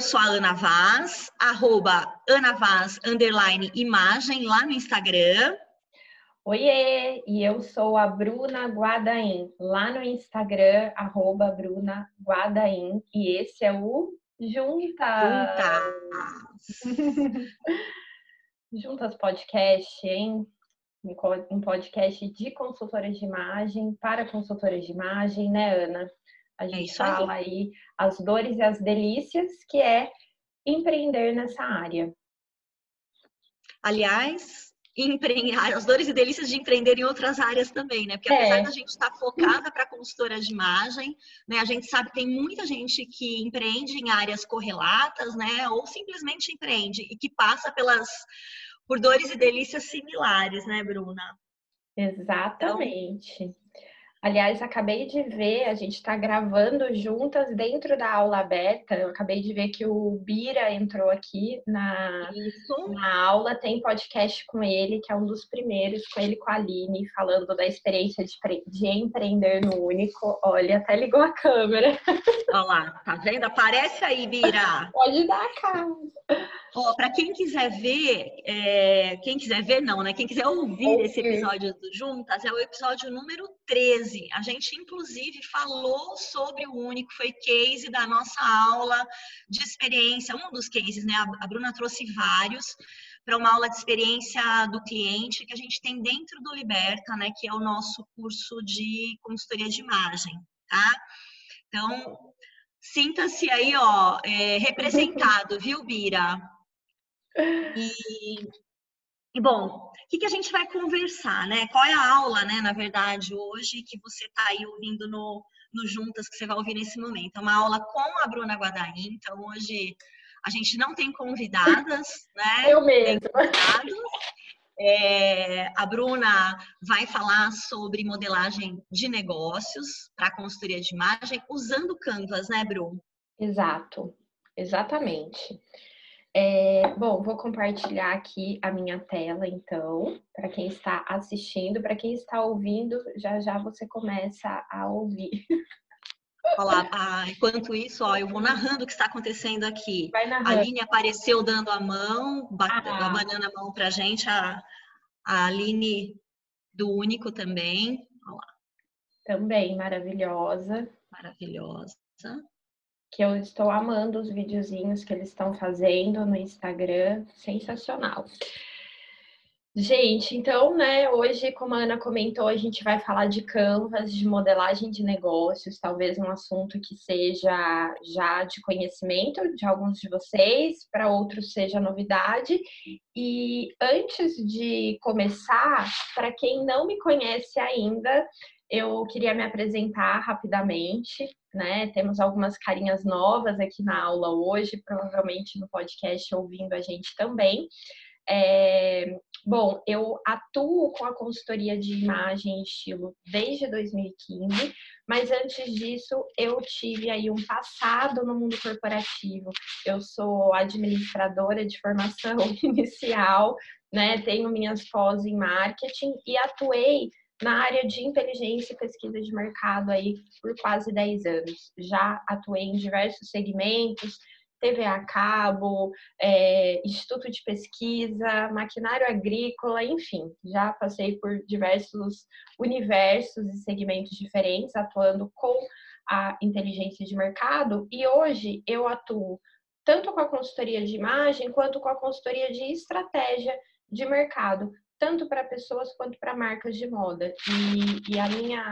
eu sou a Ana Vaz, arroba Ana Vaz, underline imagem, lá no Instagram. Oiê, e eu sou a Bruna Guadaim, lá no Instagram, arroba Bruna Guadaim, e esse é o Juntas. Juntas. Juntas Podcast, hein? Um podcast de consultoras de imagem para consultoras de imagem, né, Ana? A gente é fala aí. aí as dores e as delícias, que é empreender nessa área. Aliás, as dores e delícias de empreender em outras áreas também, né? Porque apesar é. da gente estar focada para consultora de imagem, né? A gente sabe que tem muita gente que empreende em áreas correlatas, né? Ou simplesmente empreende e que passa pelas por dores e delícias similares, né, Bruna? Exatamente. Então, Aliás, acabei de ver, a gente está gravando juntas dentro da aula aberta. Eu acabei de ver que o Bira entrou aqui na, na aula, tem podcast com ele, que é um dos primeiros, com ele com a Aline, falando da experiência de, de empreender no Único. Olha, até ligou a câmera. Olha lá, tá vendo? Aparece aí, Bira. Pode dar a cara. Ó, para quem quiser ver, é, quem quiser ver não, né? Quem quiser ouvir esse episódio do Juntas, é o episódio número 13. A gente, inclusive, falou sobre o único, foi case da nossa aula de experiência, um dos cases, né? A Bruna trouxe vários para uma aula de experiência do cliente que a gente tem dentro do Liberta, né? Que é o nosso curso de consultoria de imagem, tá? Então, sinta-se aí, ó, é, representado, viu, Bira? E, e bom, o que, que, a gente vai conversar, né? Qual é a aula, né, na verdade, hoje que você está aí ouvindo no, no Juntas, que você vai ouvir nesse momento? É uma aula com a Bruna Guadaim, então hoje a gente não tem convidadas, né? Eu mesmo. É, a Bruna vai falar sobre modelagem de negócios para consultoria de imagem usando Canvas, né, Bru? Exato, exatamente. É, bom, vou compartilhar aqui a minha tela, então, para quem está assistindo, para quem está ouvindo, já já você começa a ouvir. Olá, ah, enquanto isso, ó, eu vou narrando o que está acontecendo aqui. A Aline apareceu dando a mão, batendo, ah. abanando a mão para a gente, a, a Aline do Único também. Olá. Também maravilhosa. Maravilhosa que eu estou amando os videozinhos que eles estão fazendo no Instagram, sensacional. Gente, então, né, hoje, como a Ana comentou, a gente vai falar de canvas, de modelagem de negócios, talvez um assunto que seja já de conhecimento de alguns de vocês, para outros seja novidade. E antes de começar, para quem não me conhece ainda, eu queria me apresentar rapidamente, né? Temos algumas carinhas novas aqui na aula hoje, provavelmente no podcast ouvindo a gente também. É, bom, eu atuo com a consultoria de imagem e estilo desde 2015, mas antes disso eu tive aí um passado no mundo corporativo. Eu sou administradora de formação inicial, né? Tenho minhas pós em marketing e atuei na área de inteligência e pesquisa de mercado aí por quase 10 anos. Já atuei em diversos segmentos, TV a cabo, é, instituto de pesquisa, maquinário agrícola, enfim, já passei por diversos universos e segmentos diferentes, atuando com a inteligência de mercado, e hoje eu atuo tanto com a consultoria de imagem quanto com a consultoria de estratégia de mercado, tanto para pessoas quanto para marcas de moda. E, e a minha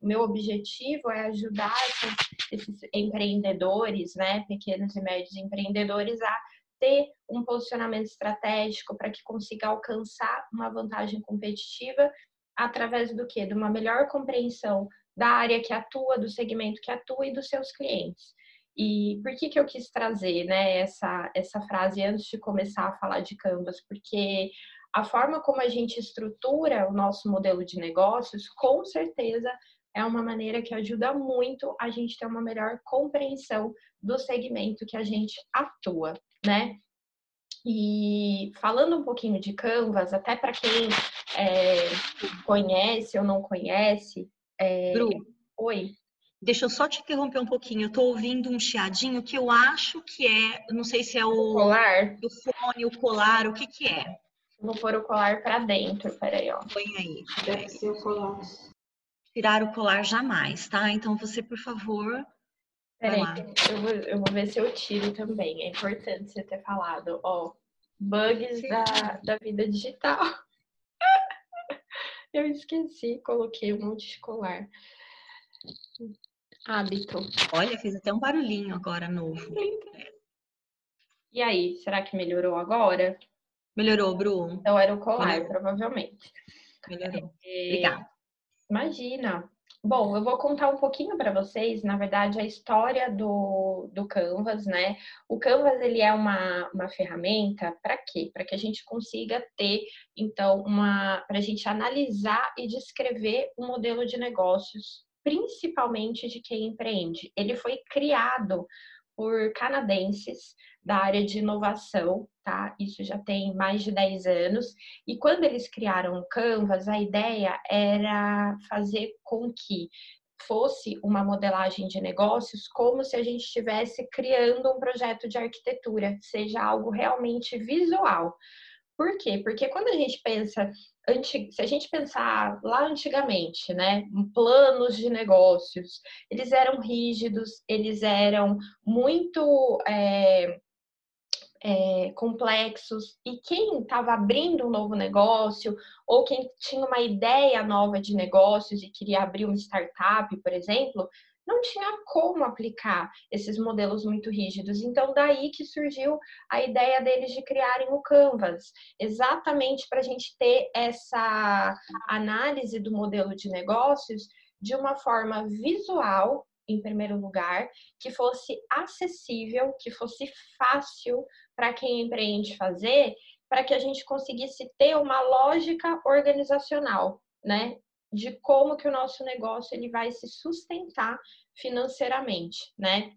meu objetivo é ajudar esses, esses, empreendedores, né, pequenos e médios empreendedores a ter um posicionamento estratégico para que consiga alcançar uma vantagem competitiva através do que? De uma melhor compreensão da área que atua, do segmento que atua e dos seus clientes. E por que, que eu quis trazer né, essa, essa frase antes de começar a falar de Canvas? Porque a forma como a gente estrutura o nosso modelo de negócios, com certeza é uma maneira que ajuda muito a gente ter uma melhor compreensão do segmento que a gente atua, né? E falando um pouquinho de Canvas, até para quem é, conhece ou não conhece. É... Bru, Oi. Deixa eu só te interromper um pouquinho. Eu estou ouvindo um chiadinho que eu acho que é, não sei se é o, o colar, o fone, o colar, o que que é? Vou pôr o colar para dentro, peraí, ó. Põe aí. Deve ser o colar. Tirar o colar jamais, tá? Então você, por favor. Peraí, eu vou, eu vou ver se eu tiro também. É importante você ter falado, ó. Bugs da, da vida digital. eu esqueci, coloquei um monte de colar. Hábito. Olha, fez até um barulhinho agora novo. E aí, será que melhorou agora? Melhorou, Bru? Então era o colar, Melhorou. provavelmente. Melhorou. É, Obrigada. Imagina. Bom, eu vou contar um pouquinho para vocês, na verdade, a história do, do Canvas, né? O Canvas, ele é uma, uma ferramenta para quê? Para que a gente consiga ter, então, uma... para a gente analisar e descrever um modelo de negócios, principalmente de quem empreende. Ele foi criado por canadenses da área de inovação, tá? Isso já tem mais de 10 anos. E quando eles criaram o Canvas, a ideia era fazer com que fosse uma modelagem de negócios como se a gente estivesse criando um projeto de arquitetura, seja algo realmente visual. Por quê? Porque quando a gente pensa, se a gente pensar lá antigamente, né, planos de negócios, eles eram rígidos, eles eram muito é, é, complexos e quem estava abrindo um novo negócio ou quem tinha uma ideia nova de negócios e queria abrir uma startup, por exemplo, não tinha como aplicar esses modelos muito rígidos. Então, daí que surgiu a ideia deles de criarem o Canvas, exatamente para a gente ter essa análise do modelo de negócios de uma forma visual, em primeiro lugar, que fosse acessível, que fosse fácil para quem empreende fazer, para que a gente conseguisse ter uma lógica organizacional, né? de como que o nosso negócio ele vai se sustentar financeiramente, né?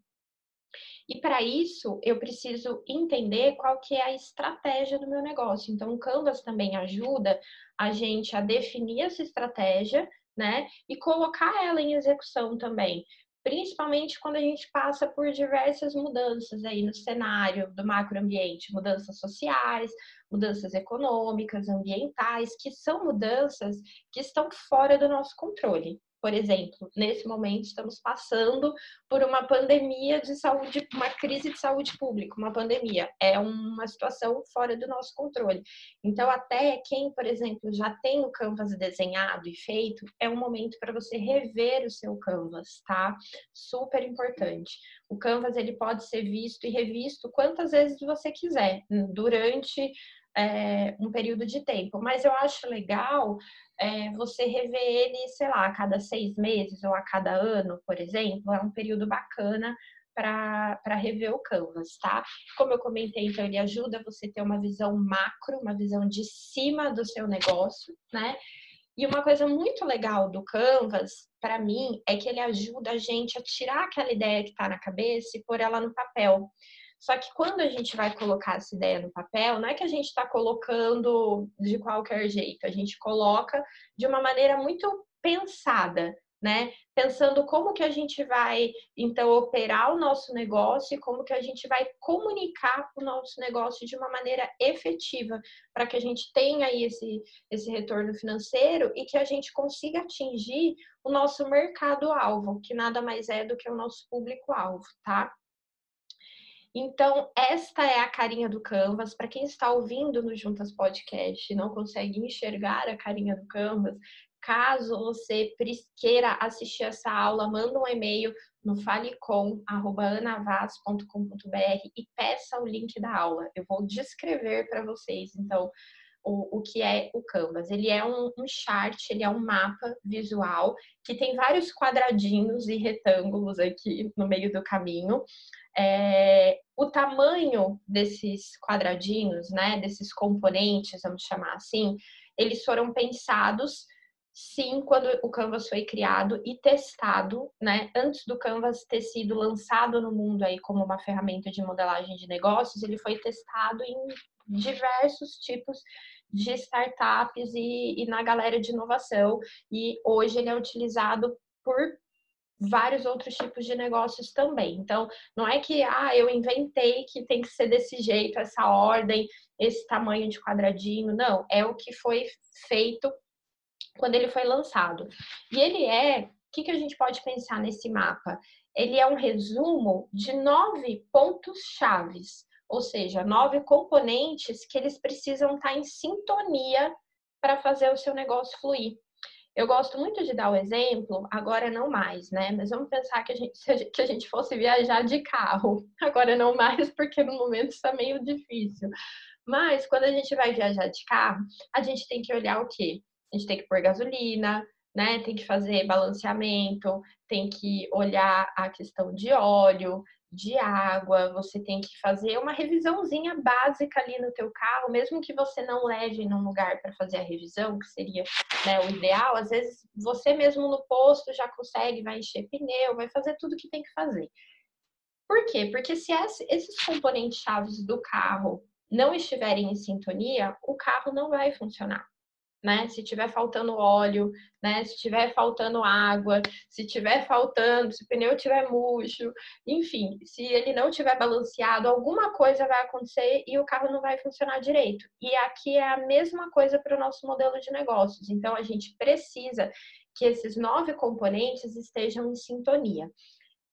E para isso, eu preciso entender qual que é a estratégia do meu negócio. Então, o Canvas também ajuda a gente a definir essa estratégia, né? E colocar ela em execução também principalmente quando a gente passa por diversas mudanças aí no cenário do macroambiente, mudanças sociais, mudanças econômicas, ambientais, que são mudanças que estão fora do nosso controle. Por exemplo, nesse momento estamos passando por uma pandemia de saúde, uma crise de saúde pública, uma pandemia. É uma situação fora do nosso controle. Então, até quem, por exemplo, já tem o Canvas desenhado e feito, é um momento para você rever o seu Canvas, tá? Super importante. O Canvas ele pode ser visto e revisto quantas vezes você quiser durante é, um período de tempo. Mas eu acho legal é, você rever ele, sei lá, a cada seis meses ou a cada ano, por exemplo, é um período bacana para rever o Canvas, tá? Como eu comentei, então ele ajuda você ter uma visão macro, uma visão de cima do seu negócio, né? E uma coisa muito legal do Canvas, para mim, é que ele ajuda a gente a tirar aquela ideia que está na cabeça e pôr ela no papel. Só que quando a gente vai colocar essa ideia no papel, não é que a gente está colocando de qualquer jeito, a gente coloca de uma maneira muito pensada, né? Pensando como que a gente vai então operar o nosso negócio e como que a gente vai comunicar o nosso negócio de uma maneira efetiva para que a gente tenha aí esse, esse retorno financeiro e que a gente consiga atingir o nosso mercado-alvo, que nada mais é do que o nosso público-alvo, tá? Então, esta é a carinha do Canvas. Para quem está ouvindo no Juntas Podcast e não consegue enxergar a carinha do Canvas, caso você queira assistir essa aula, manda um e-mail no falecom@anavas.com.br e peça o link da aula. Eu vou descrever para vocês, então, o, o que é o Canvas. Ele é um, um chart, ele é um mapa visual que tem vários quadradinhos e retângulos aqui no meio do caminho. É, o tamanho desses quadradinhos, né, desses componentes, vamos chamar assim, eles foram pensados sim quando o Canvas foi criado e testado, né? Antes do Canvas ter sido lançado no mundo aí como uma ferramenta de modelagem de negócios, ele foi testado em diversos tipos de startups e, e na galera de inovação. E hoje ele é utilizado por vários outros tipos de negócios também. Então, não é que ah, eu inventei que tem que ser desse jeito, essa ordem, esse tamanho de quadradinho. Não, é o que foi feito quando ele foi lançado. E ele é, o que, que a gente pode pensar nesse mapa? Ele é um resumo de nove pontos chaves, ou seja, nove componentes que eles precisam estar em sintonia para fazer o seu negócio fluir. Eu gosto muito de dar o exemplo, agora não mais, né? Mas vamos pensar que a gente, que a gente fosse viajar de carro. Agora não mais, porque no momento está meio difícil. Mas quando a gente vai viajar de carro, a gente tem que olhar o quê? A gente tem que pôr gasolina, né? Tem que fazer balanceamento, tem que olhar a questão de óleo, de água, você tem que fazer uma revisãozinha básica ali no teu carro, mesmo que você não leve num lugar para fazer a revisão, que seria né, o ideal, às vezes você mesmo no posto já consegue, vai encher pneu, vai fazer tudo que tem que fazer. Por quê? Porque se esses componentes chaves do carro não estiverem em sintonia, o carro não vai funcionar né? Se tiver faltando óleo, né? Se tiver faltando água, se tiver faltando, se o pneu tiver murcho, enfim, se ele não tiver balanceado, alguma coisa vai acontecer e o carro não vai funcionar direito. E aqui é a mesma coisa para o nosso modelo de negócios. Então a gente precisa que esses nove componentes estejam em sintonia.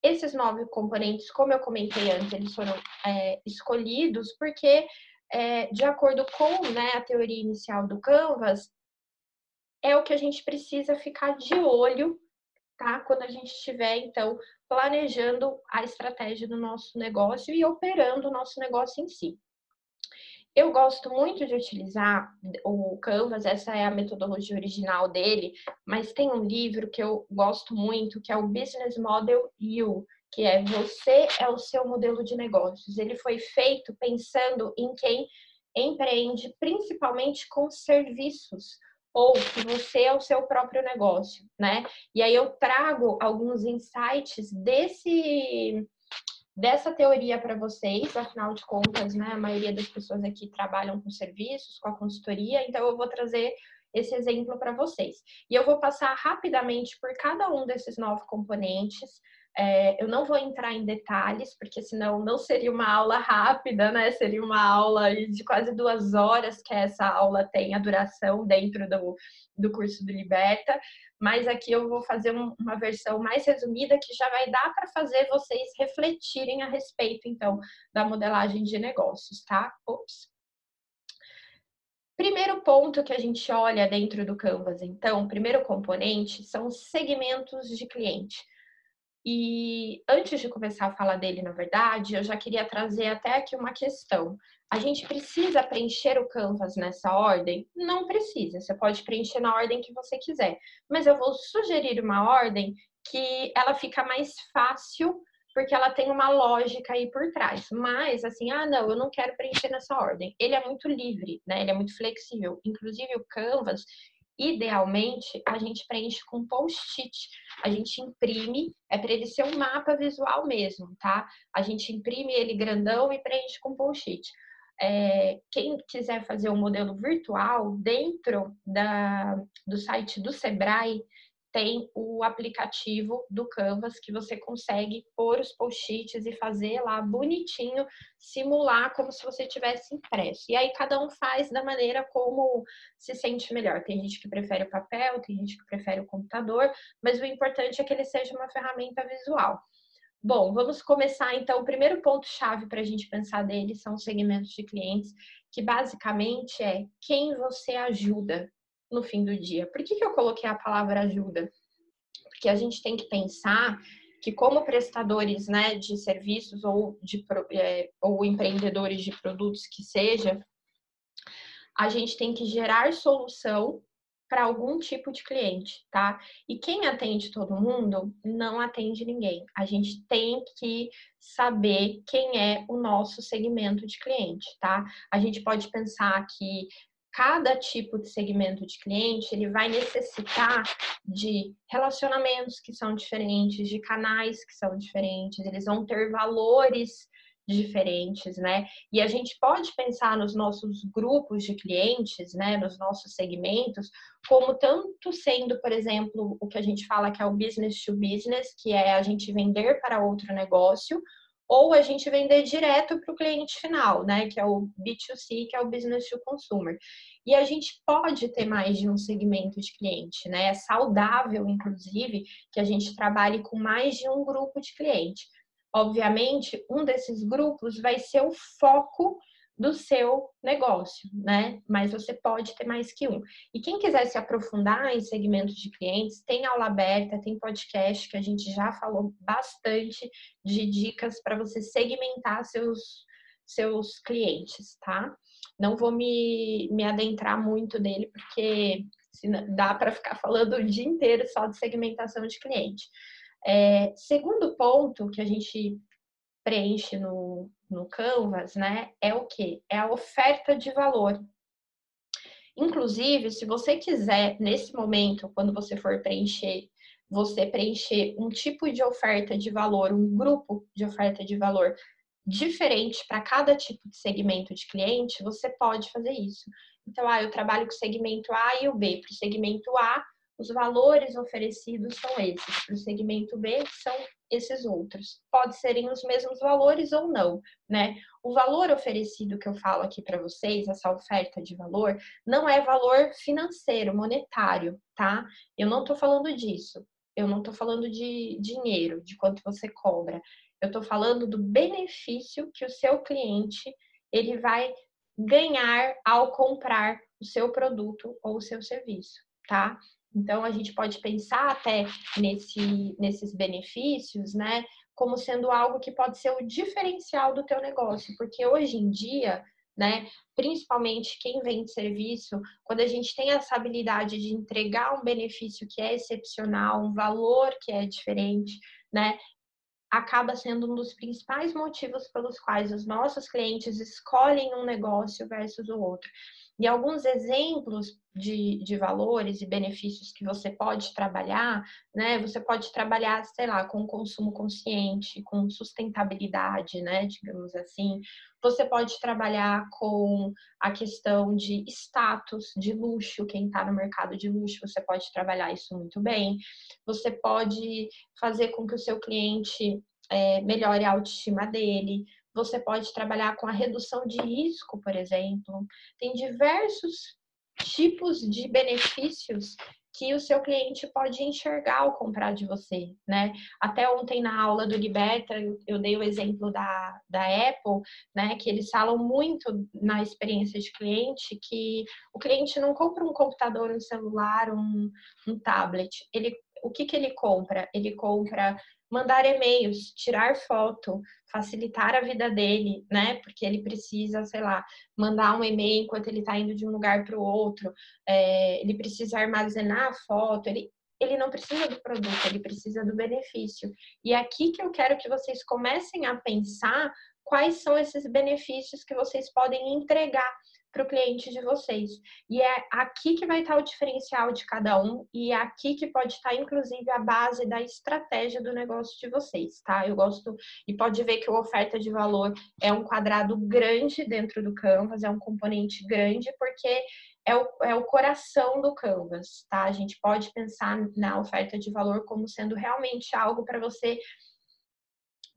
Esses nove componentes, como eu comentei antes, eles foram é, escolhidos porque é, de acordo com né, a teoria inicial do Canvas, é o que a gente precisa ficar de olho, tá? Quando a gente estiver, então, planejando a estratégia do nosso negócio e operando o nosso negócio em si. Eu gosto muito de utilizar o Canvas, essa é a metodologia original dele, mas tem um livro que eu gosto muito, que é o Business Model You, que é Você é o seu modelo de negócios. Ele foi feito pensando em quem empreende principalmente com serviços, ou que você é o seu próprio negócio, né? E aí eu trago alguns insights desse dessa teoria para vocês, afinal de contas, né, a maioria das pessoas aqui trabalham com serviços, com a consultoria, então eu vou trazer esse exemplo para vocês. E eu vou passar rapidamente por cada um desses nove componentes, é, eu não vou entrar em detalhes, porque senão não seria uma aula rápida, né? Seria uma aula de quase duas horas que essa aula tem a duração dentro do, do curso do Liberta. Mas aqui eu vou fazer um, uma versão mais resumida que já vai dar para fazer vocês refletirem a respeito, então, da modelagem de negócios, tá? Ops. Primeiro ponto que a gente olha dentro do Canvas, então, primeiro componente são segmentos de cliente. E antes de começar a falar dele, na verdade, eu já queria trazer até aqui uma questão. A gente precisa preencher o Canvas nessa ordem? Não precisa, você pode preencher na ordem que você quiser. Mas eu vou sugerir uma ordem que ela fica mais fácil porque ela tem uma lógica aí por trás. Mas, assim, ah, não, eu não quero preencher nessa ordem. Ele é muito livre, né? Ele é muito flexível. Inclusive, o Canvas, Idealmente, a gente preenche com post-it. A gente imprime, é para ele ser um mapa visual mesmo, tá? A gente imprime ele grandão e preenche com post-it. É, quem quiser fazer um modelo virtual dentro da, do site do Sebrae, tem o aplicativo do Canvas que você consegue pôr os post-its e fazer lá bonitinho, simular como se você tivesse impresso. E aí cada um faz da maneira como se sente melhor. Tem gente que prefere o papel, tem gente que prefere o computador, mas o importante é que ele seja uma ferramenta visual. Bom, vamos começar então. O primeiro ponto-chave para a gente pensar dele são os segmentos de clientes, que basicamente é quem você ajuda, no fim do dia. Por que, que eu coloquei a palavra ajuda? Porque a gente tem que pensar que como prestadores né, de serviços ou, de, é, ou empreendedores de produtos que seja, a gente tem que gerar solução para algum tipo de cliente, tá? E quem atende todo mundo não atende ninguém. A gente tem que saber quem é o nosso segmento de cliente, tá? A gente pode pensar que cada tipo de segmento de cliente ele vai necessitar de relacionamentos que são diferentes, de canais que são diferentes, eles vão ter valores diferentes, né? E a gente pode pensar nos nossos grupos de clientes, né, nos nossos segmentos, como tanto sendo, por exemplo, o que a gente fala que é o business to business, que é a gente vender para outro negócio, ou a gente vender direto para o cliente final, né? Que é o B2C, que é o business to consumer. E a gente pode ter mais de um segmento de cliente, né? É saudável, inclusive, que a gente trabalhe com mais de um grupo de cliente. Obviamente, um desses grupos vai ser o foco do seu negócio, né? Mas você pode ter mais que um. E quem quiser se aprofundar em segmentos de clientes, tem aula aberta, tem podcast que a gente já falou bastante de dicas para você segmentar seus seus clientes, tá? Não vou me, me adentrar muito nele, porque dá para ficar falando o dia inteiro só de segmentação de cliente. É, segundo ponto que a gente preenche no, no Canvas, né, é o que? É a oferta de valor. Inclusive, se você quiser, nesse momento, quando você for preencher, você preencher um tipo de oferta de valor, um grupo de oferta de valor diferente para cada tipo de segmento de cliente, você pode fazer isso. Então, ah, eu trabalho com o segmento A e o B. Para o segmento A, os valores oferecidos são esses. Para o segmento B, são esses outros. Pode serem os mesmos valores ou não, né? O valor oferecido que eu falo aqui para vocês, essa oferta de valor, não é valor financeiro, monetário, tá? Eu não estou falando disso. Eu não estou falando de dinheiro, de quanto você cobra. Eu estou falando do benefício que o seu cliente ele vai ganhar ao comprar o seu produto ou o seu serviço, tá? Então, a gente pode pensar até nesse, nesses benefícios, né, como sendo algo que pode ser o diferencial do teu negócio, porque hoje em dia, né, principalmente quem vende serviço, quando a gente tem essa habilidade de entregar um benefício que é excepcional, um valor que é diferente, né, acaba sendo um dos principais motivos pelos quais os nossos clientes escolhem um negócio versus o outro. E alguns exemplos de, de valores e benefícios que você pode trabalhar, né? Você pode trabalhar, sei lá, com consumo consciente, com sustentabilidade, né? Digamos assim. Você pode trabalhar com a questão de status, de luxo, quem está no mercado de luxo, você pode trabalhar isso muito bem. Você pode fazer com que o seu cliente é, melhore a autoestima dele, você pode trabalhar com a redução de risco, por exemplo. Tem diversos tipos de benefícios que o seu cliente pode enxergar ao comprar de você, né? Até ontem na aula do Liberta, eu dei o exemplo da, da Apple, né? Que eles falam muito na experiência de cliente que o cliente não compra um computador, um celular, um, um tablet. Ele, o que, que ele compra? Ele compra mandar e-mails, tirar foto, facilitar a vida dele, né? Porque ele precisa, sei lá, mandar um e-mail enquanto ele está indo de um lugar para o outro, é, ele precisa armazenar a foto, ele, ele não precisa do produto, ele precisa do benefício. E é aqui que eu quero que vocês comecem a pensar quais são esses benefícios que vocês podem entregar para o cliente de vocês. E é aqui que vai estar o diferencial de cada um e é aqui que pode estar, inclusive, a base da estratégia do negócio de vocês, tá? Eu gosto e pode ver que a oferta de valor é um quadrado grande dentro do Canvas, é um componente grande, porque é o, é o coração do Canvas, tá? A gente pode pensar na oferta de valor como sendo realmente algo para você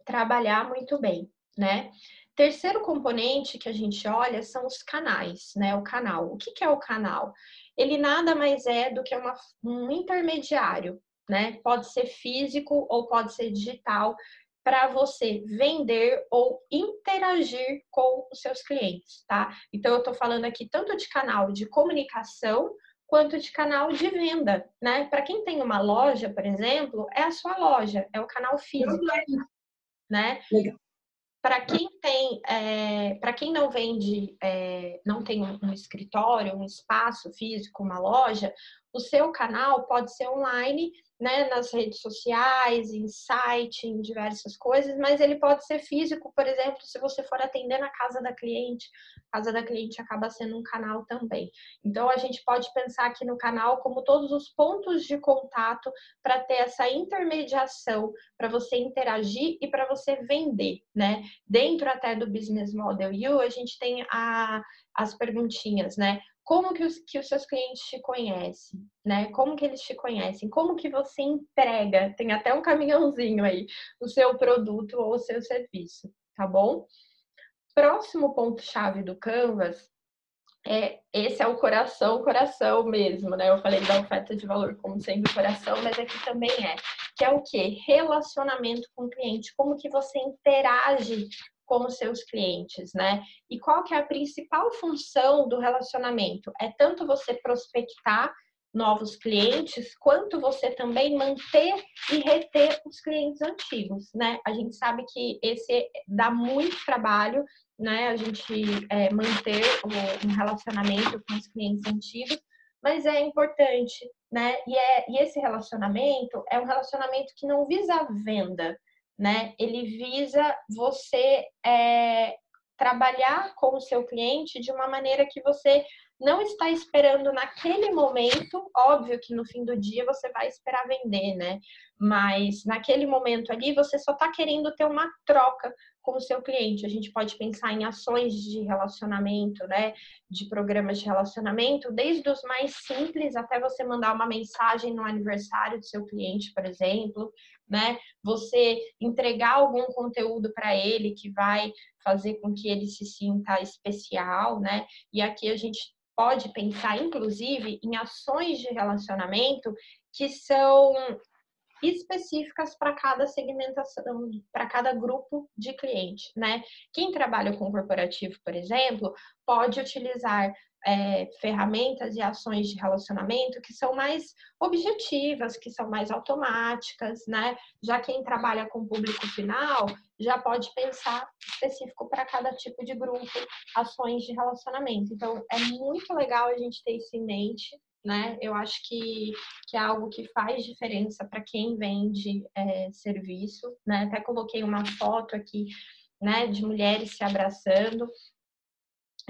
trabalhar muito bem, né? Terceiro componente que a gente olha são os canais, né? O canal. O que, que é o canal? Ele nada mais é do que uma, um intermediário, né? Pode ser físico ou pode ser digital para você vender ou interagir com os seus clientes, tá? Então eu estou falando aqui tanto de canal de comunicação quanto de canal de venda, né? Para quem tem uma loja, por exemplo, é a sua loja, é o canal físico, né? Legal. Para quem tem, é, para quem não vende, é, não tem um escritório, um espaço físico, uma loja, O seu canal pode ser online, né, nas redes sociais, em site, em diversas coisas, mas ele pode ser físico, por exemplo, se você for atender na casa da cliente, a casa da cliente acaba sendo um canal também. Então a gente pode pensar aqui no canal como todos os pontos de contato para ter essa intermediação, para você interagir e para você vender, né? Dentro até do Business Model U, a gente tem a, as perguntinhas, né? Como que os, que os seus clientes te conhecem, né? Como que eles te conhecem? Como que você entrega? Tem até um caminhãozinho aí, o seu produto ou o seu serviço, tá bom? Próximo ponto-chave do Canvas é esse é o coração, coração mesmo, né? Eu falei da oferta de valor como sendo coração, mas aqui também é, que é o que? Relacionamento com o cliente, como que você interage com os seus clientes, né? E qual que é a principal função do relacionamento? É tanto você prospectar novos clientes, quanto você também manter e reter os clientes antigos, né? A gente sabe que esse dá muito trabalho, né? A gente é, manter um relacionamento com os clientes antigos, mas é importante, né? E, é, e esse relacionamento é um relacionamento que não visa a venda, né? Ele visa você é, trabalhar com o seu cliente de uma maneira que você não está esperando naquele momento, óbvio que no fim do dia você vai esperar vender, né? Mas naquele momento ali você só está querendo ter uma troca com o seu cliente. A gente pode pensar em ações de relacionamento, né? De programas de relacionamento, desde os mais simples até você mandar uma mensagem no aniversário do seu cliente, por exemplo, né? Você entregar algum conteúdo para ele que vai fazer com que ele se sinta especial, né? E aqui a gente pode pensar, inclusive, em ações de relacionamento que são específicas para cada segmentação, para cada grupo de cliente, né? Quem trabalha com corporativo, por exemplo, pode utilizar é, ferramentas e ações de relacionamento que são mais objetivas, que são mais automáticas, né? Já quem trabalha com público final já pode pensar específico para cada tipo de grupo, ações de relacionamento. Então, é muito legal a gente ter isso em mente, né? Eu acho que, que é algo que faz diferença para quem vende é, serviço, né? Até coloquei uma foto aqui, né, de mulheres se abraçando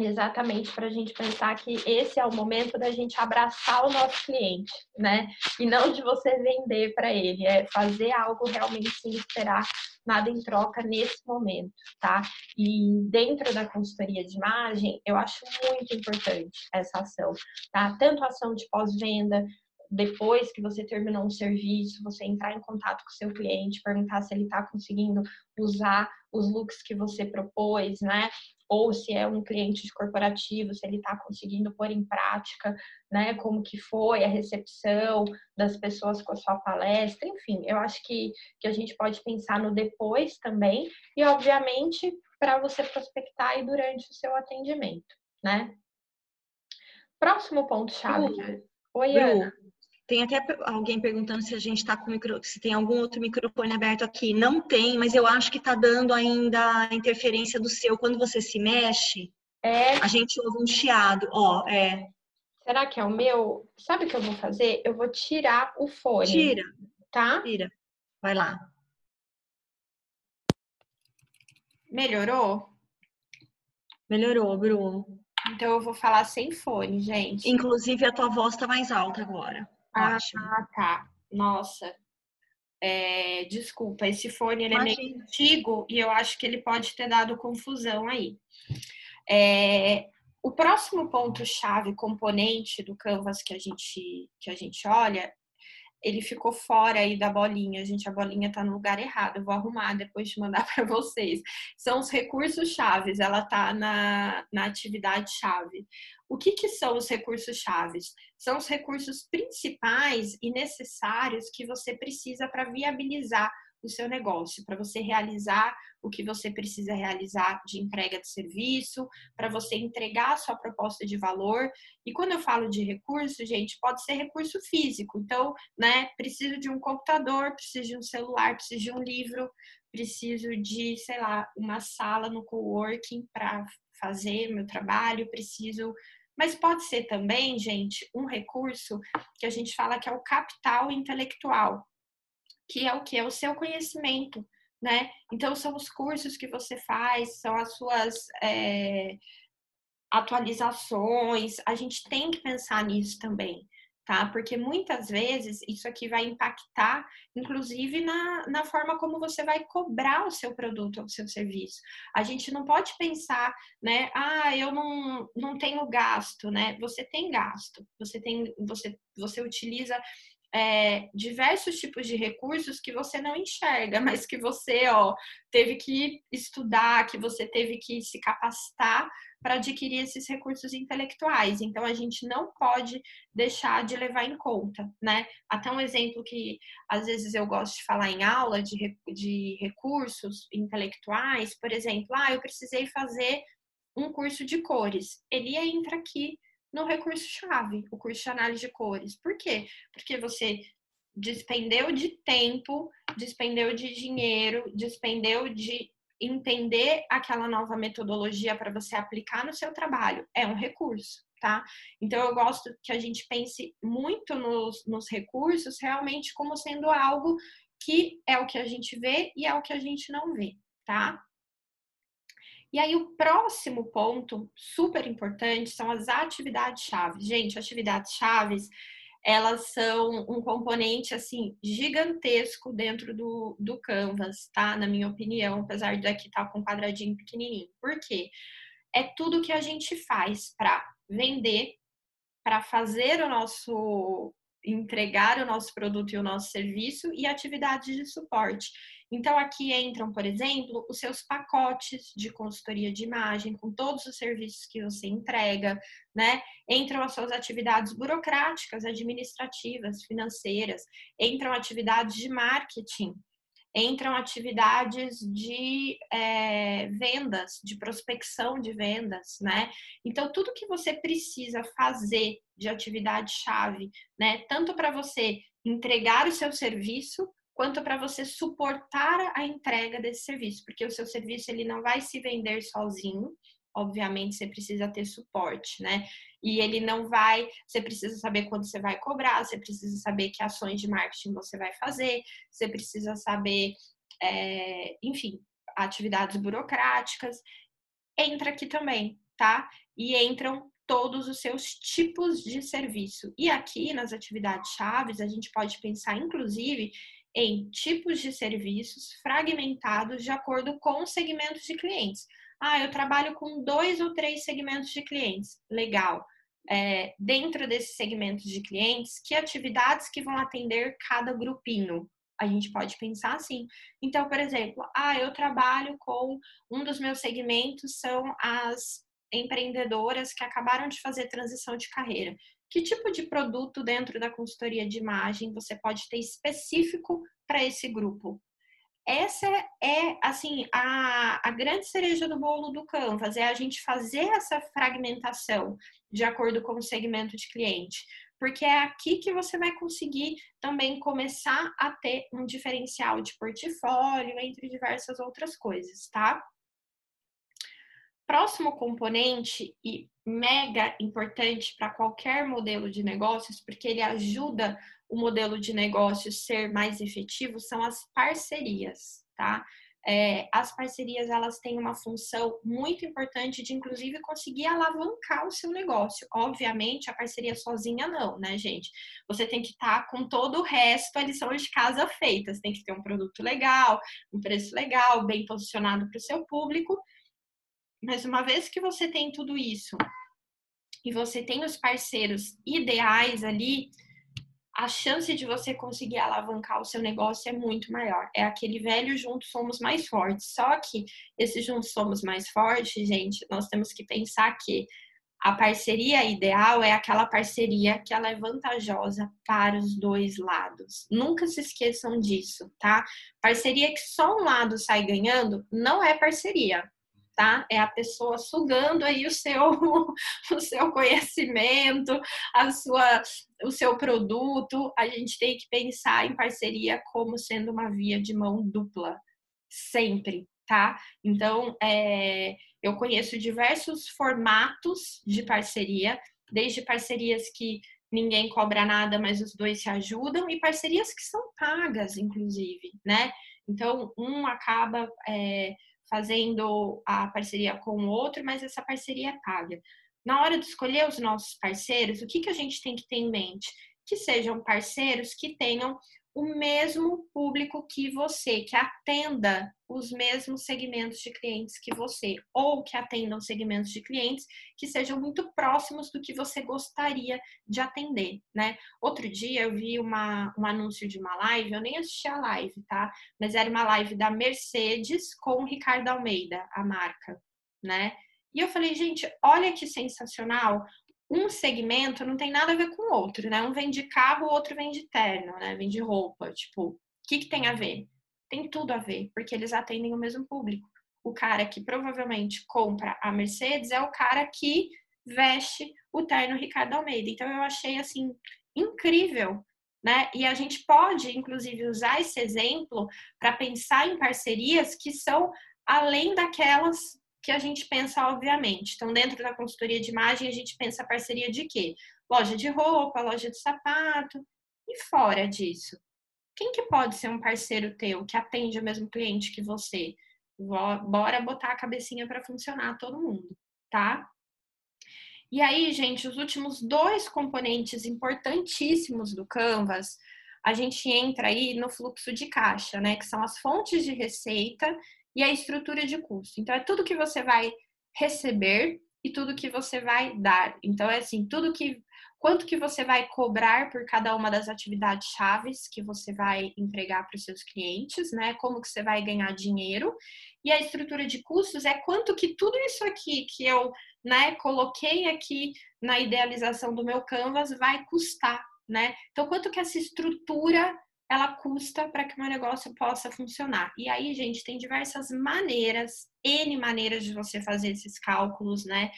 exatamente para a gente pensar que esse é o momento da gente abraçar o nosso cliente, né? E não de você vender para ele, é fazer algo realmente sem esperar nada em troca nesse momento, tá? E dentro da consultoria de imagem, eu acho muito importante essa ação, tá? Tanto a ação de pós-venda, depois que você terminou um serviço, você entrar em contato com o seu cliente, perguntar se ele está conseguindo usar os looks que você propôs, né? Ou se é um cliente de corporativo, se ele está conseguindo pôr em prática, né, como que foi a recepção das pessoas com a sua palestra, enfim, eu acho que, que a gente pode pensar no depois também e, obviamente, para você prospectar e durante o seu atendimento, né? Próximo ponto-chave. Oi, Ana. Tem até alguém perguntando se a gente está com micro, se tem algum outro microfone aberto aqui. Não tem, mas eu acho que está dando ainda a interferência do seu. Quando você se mexe, é. a gente ouve um chiado. Ó, é. Será que é o meu? Sabe o que eu vou fazer? Eu vou tirar o fone. Tira. Tá? Tira. Vai lá. Melhorou? Melhorou, Bruno. Então eu vou falar sem fone, gente. Inclusive a tua voz tá mais alta agora. Ah, tá. Nossa. É, desculpa, esse fone ele é meio antigo e eu acho que ele pode ter dado confusão aí. É, o próximo ponto-chave, componente do Canvas que a gente, que a gente olha, ele ficou fora aí da bolinha. Gente, a bolinha tá no lugar errado. Eu vou arrumar depois de mandar para vocês. São os recursos chaves. Ela tá na, na atividade chave. O que, que são os recursos chaves? São os recursos principais e necessários que você precisa para viabilizar o seu negócio, para você realizar o que você precisa realizar de entrega de serviço, para você entregar a sua proposta de valor. E quando eu falo de recurso, gente, pode ser recurso físico. Então, né, preciso de um computador, preciso de um celular, preciso de um livro, preciso de, sei lá, uma sala no coworking para fazer meu trabalho, preciso Mas pode ser também, gente, um recurso que a gente fala que é o capital intelectual, que é o que? É o seu conhecimento, né? Então, são os cursos que você faz, são as suas é, atualizações, a gente tem que pensar nisso também tá? Porque muitas vezes isso aqui vai impactar, inclusive, na, na forma como você vai cobrar o seu produto ou o seu serviço. A gente não pode pensar, né? Ah, eu não, não tenho gasto, né? Você tem gasto, você tem, você, você utiliza é, diversos tipos de recursos que você não enxerga, mas que você, ó, teve que estudar, que você teve que se capacitar para adquirir esses recursos intelectuais. Então, a gente não pode deixar de levar em conta, né? Até um exemplo que às vezes eu gosto de falar em aula de, de recursos intelectuais, por exemplo, ah, eu precisei fazer um curso de cores. Ele entra aqui no recurso-chave, o curso de análise de cores. Por quê? Porque você despendeu de tempo, despendeu de dinheiro, despendeu de entender aquela nova metodologia para você aplicar no seu trabalho. É um recurso, tá? Então, eu gosto que a gente pense muito nos, nos recursos realmente como sendo algo que é o que a gente vê e é o que a gente não vê, tá? E aí, o próximo ponto super importante são as atividades chaves. Gente, atividades chaves elas são um componente assim gigantesco dentro do, do Canvas, tá? Na minha opinião, apesar de aqui estar tá com um quadradinho pequenininho. Por quê? É tudo que a gente faz para vender, para fazer o nosso entregar o nosso produto e o nosso serviço e atividades de suporte. Então, aqui entram, por exemplo, os seus pacotes de consultoria de imagem, com todos os serviços que você entrega, né? Entram as suas atividades burocráticas, administrativas, financeiras, entram atividades de marketing, entram atividades de é, vendas, de prospecção de vendas, né? Então, tudo que você precisa fazer de atividade-chave, né? Tanto para você entregar o seu serviço, quanto para você suportar a entrega desse serviço, porque o seu serviço ele não vai se vender sozinho, obviamente você precisa ter suporte, né? E ele não vai, você precisa saber quando você vai cobrar, você precisa saber que ações de marketing você vai fazer, você precisa saber, é, enfim, atividades burocráticas. Entra aqui também, tá? E entram todos os seus tipos de serviço. E aqui nas atividades chaves, a gente pode pensar, inclusive, em tipos de serviços fragmentados de acordo com segmentos de clientes. Ah, eu trabalho com dois ou três segmentos de clientes. Legal. É, dentro desses segmentos de clientes, que atividades que vão atender cada grupinho? A gente pode pensar assim. Então, por exemplo, ah, eu trabalho com um dos meus segmentos são as empreendedoras que acabaram de fazer transição de carreira. Que tipo de produto dentro da consultoria de imagem você pode ter específico para esse grupo? Essa é, assim, a, a grande cereja do bolo do Canvas, é a gente fazer essa fragmentação de acordo com o segmento de cliente. Porque é aqui que você vai conseguir também começar a ter um diferencial de portfólio, entre diversas outras coisas, tá? Próximo componente e mega importante para qualquer modelo de negócios, porque ele ajuda o modelo de negócio ser mais efetivo, são as parcerias, tá? É, as parcerias elas têm uma função muito importante de inclusive conseguir alavancar o seu negócio. Obviamente, a parceria sozinha não, né, gente? Você tem que estar tá com todo o resto a lição de casa feita. Você tem que ter um produto legal, um preço legal, bem posicionado para o seu público mas uma vez que você tem tudo isso e você tem os parceiros ideais ali, a chance de você conseguir alavancar o seu negócio é muito maior. É aquele velho juntos somos mais fortes. Só que esse juntos somos mais fortes, gente, nós temos que pensar que a parceria ideal é aquela parceria que ela é vantajosa para os dois lados. Nunca se esqueçam disso, tá? Parceria que só um lado sai ganhando não é parceria tá? É a pessoa sugando aí o seu, o seu conhecimento, a sua, o seu produto. A gente tem que pensar em parceria como sendo uma via de mão dupla, sempre, tá? Então, é, Eu conheço diversos formatos de parceria, desde parcerias que ninguém cobra nada, mas os dois se ajudam, e parcerias que são pagas, inclusive, né? Então, um acaba é, fazendo a parceria com o outro, mas essa parceria é paga. Na hora de escolher os nossos parceiros, o que, que a gente tem que ter em mente? Que sejam parceiros que tenham o mesmo público que você, que atenda os mesmos segmentos de clientes que você, ou que atendam segmentos de clientes que sejam muito próximos do que você gostaria de atender, né? Outro dia eu vi uma, um anúncio de uma live, eu nem assisti a live, tá? Mas era uma live da Mercedes com o Ricardo Almeida, a marca, né? E eu falei, gente, olha que sensacional um segmento não tem nada a ver com o outro, né? Um vende carro, o outro vende terno, né? Vende roupa. Tipo, o que, que tem a ver? Tem tudo a ver, porque eles atendem o mesmo público. O cara que provavelmente compra a Mercedes é o cara que veste o terno Ricardo Almeida. Então eu achei assim incrível, né? E a gente pode, inclusive, usar esse exemplo para pensar em parcerias que são além daquelas que a gente pensa, obviamente. Então, dentro da consultoria de imagem, a gente pensa parceria de quê? Loja de roupa, loja de sapato. E fora disso, quem que pode ser um parceiro teu que atende o mesmo cliente que você? Bora botar a cabecinha para funcionar todo mundo, tá? E aí, gente, os últimos dois componentes importantíssimos do Canvas, a gente entra aí no fluxo de caixa, né? Que são as fontes de receita e a estrutura de custo. Então, é tudo que você vai receber e tudo que você vai dar. Então, é assim, tudo que. Quanto que você vai cobrar por cada uma das atividades chaves que você vai entregar para os seus clientes, né? Como que você vai ganhar dinheiro. E a estrutura de custos é quanto que tudo isso aqui que eu né, coloquei aqui na idealização do meu Canvas vai custar, né? Então, quanto que essa estrutura ela custa para que o meu negócio possa funcionar. E aí, gente, tem diversas maneiras, N maneiras de você fazer esses cálculos, né?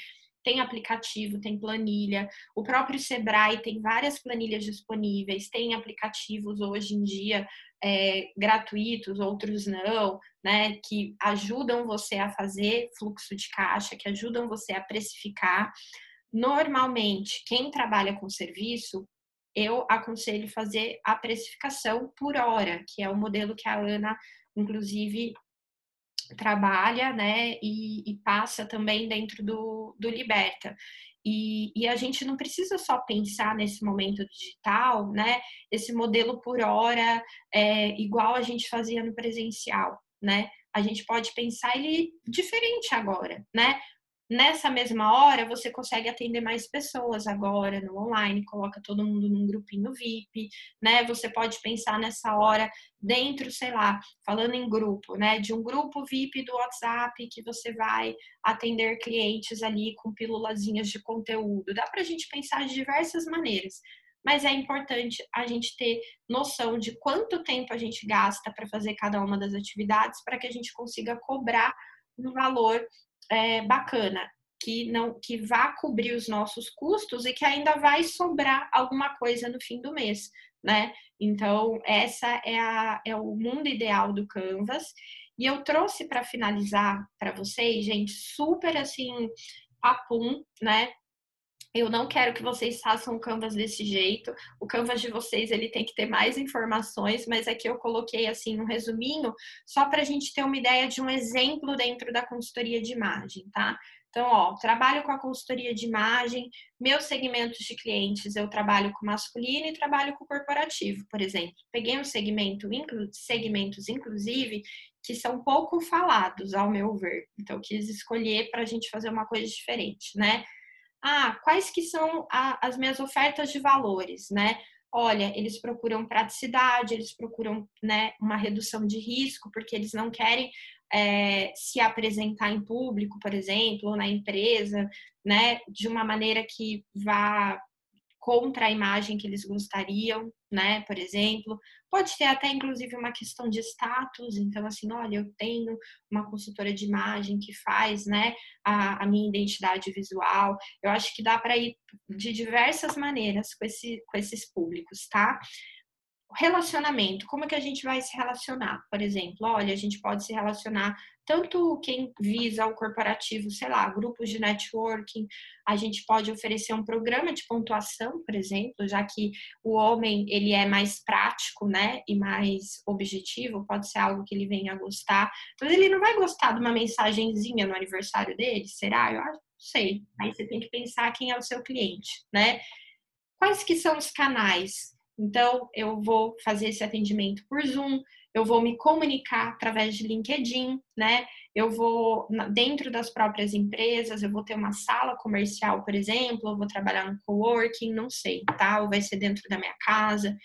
Tem aplicativo, tem planilha. O próprio Sebrae tem várias planilhas disponíveis, tem aplicativos hoje em dia é, gratuitos, outros não, né? Que ajudam você a fazer fluxo de caixa, que ajudam você a precificar. Normalmente, quem trabalha com serviço eu aconselho fazer a precificação por hora, que é o modelo que a Ana, inclusive, trabalha, né, e, e passa também dentro do, do Liberta. E, e, a gente não precisa só pensar nesse momento digital, né? Esse modelo por hora é igual a gente fazia no presencial, né? A gente pode pensar ele diferente agora, né? Nessa mesma hora, você consegue atender mais pessoas agora no online, coloca todo mundo num grupinho VIP, né? Você pode pensar nessa hora dentro, sei lá, falando em grupo, né? De um grupo VIP do WhatsApp que você vai atender clientes ali com pílulazinhas de conteúdo. Dá pra gente pensar de diversas maneiras mas é importante a gente ter noção de quanto tempo a gente gasta para fazer cada uma das atividades para que a gente consiga cobrar um valor é, bacana, que não que vá cobrir os nossos custos e que ainda vai sobrar alguma coisa no fim do mês, né? Então, essa é, a, é o mundo ideal do Canvas. E eu trouxe para finalizar para vocês, gente, super assim, papum, né? Eu não quero que vocês façam Canvas desse jeito. O Canvas de vocês ele tem que ter mais informações, mas aqui eu coloquei assim um resuminho só para a gente ter uma ideia de um exemplo dentro da consultoria de imagem, tá? Então, ó, trabalho com a consultoria de imagem, meus segmentos de clientes, eu trabalho com masculino e trabalho com corporativo, por exemplo. Peguei um segmento, segmentos, inclusive, que são pouco falados, ao meu ver. Então, quis escolher para a gente fazer uma coisa diferente, né? Ah, quais que são a, as minhas ofertas de valores, né? Olha, eles procuram praticidade, eles procuram né, uma redução de risco, porque eles não querem é, se apresentar em público, por exemplo, ou na empresa, né, de uma maneira que vá contra a imagem que eles gostariam, né? Por exemplo, pode ter até inclusive uma questão de status. Então, assim, olha, eu tenho uma consultora de imagem que faz, né, a, a minha identidade visual. Eu acho que dá para ir de diversas maneiras com, esse, com esses públicos, tá? relacionamento, como que a gente vai se relacionar? Por exemplo, olha, a gente pode se relacionar tanto quem visa o corporativo, sei lá, grupos de networking, a gente pode oferecer um programa de pontuação, por exemplo, já que o homem ele é mais prático, né, e mais objetivo, pode ser algo que ele venha a gostar. Mas ele não vai gostar de uma mensagenzinha no aniversário dele, será? Eu acho, não sei. Aí você tem que pensar quem é o seu cliente, né? Quais que são os canais? Então, eu vou fazer esse atendimento por Zoom, eu vou me comunicar através de LinkedIn, né? Eu vou dentro das próprias empresas, eu vou ter uma sala comercial, por exemplo, eu vou trabalhar no coworking, não sei, tá? Ou vai ser dentro da minha casa.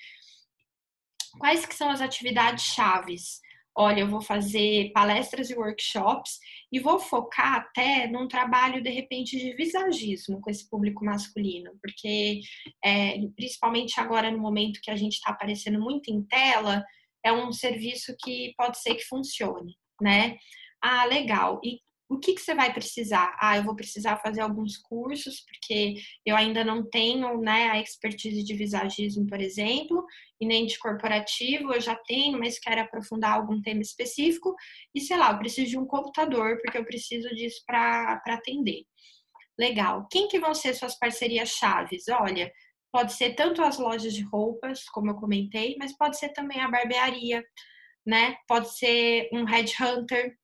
Quais que são as atividades chaves? Olha, eu vou fazer palestras e workshops e vou focar até num trabalho, de repente, de visagismo com esse público masculino, porque é, principalmente agora no momento que a gente está aparecendo muito em tela, é um serviço que pode ser que funcione, né? Ah, legal. E o que, que você vai precisar? Ah, eu vou precisar fazer alguns cursos, porque eu ainda não tenho né, a expertise de visagismo, por exemplo, e nem de corporativo, eu já tenho, mas quero aprofundar algum tema específico. E sei lá, eu preciso de um computador, porque eu preciso disso para atender. Legal. Quem que vão ser suas parcerias chaves? Olha, Pode ser tanto as lojas de roupas, como eu comentei, mas pode ser também a barbearia, né? Pode ser um headhunter,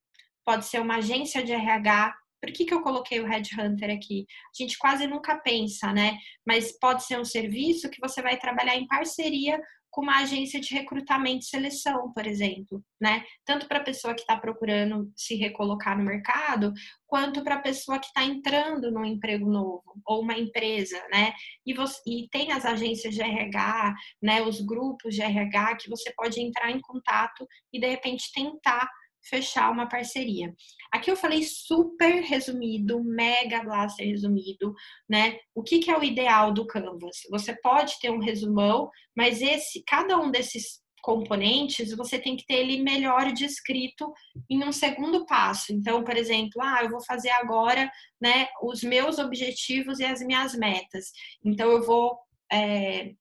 pode ser uma agência de RH. Por que, que eu coloquei o headhunter aqui? A gente quase nunca pensa, né? Mas pode ser um serviço que você vai trabalhar em parceria com uma agência de recrutamento e seleção, por exemplo, né? Tanto para a pessoa que está procurando se recolocar no mercado, quanto para a pessoa que está entrando num emprego novo ou uma empresa, né? E, você, e tem as agências de RH, né? Os grupos de RH que você pode entrar em contato e de repente tentar fechar uma parceria. Aqui eu falei super resumido, mega blaster resumido, né? O que, que é o ideal do Canvas? Você pode ter um resumão, mas esse, cada um desses componentes, você tem que ter ele melhor descrito em um segundo passo. Então, por exemplo, ah, eu vou fazer agora, né, os meus objetivos e as minhas metas. Então, eu vou é,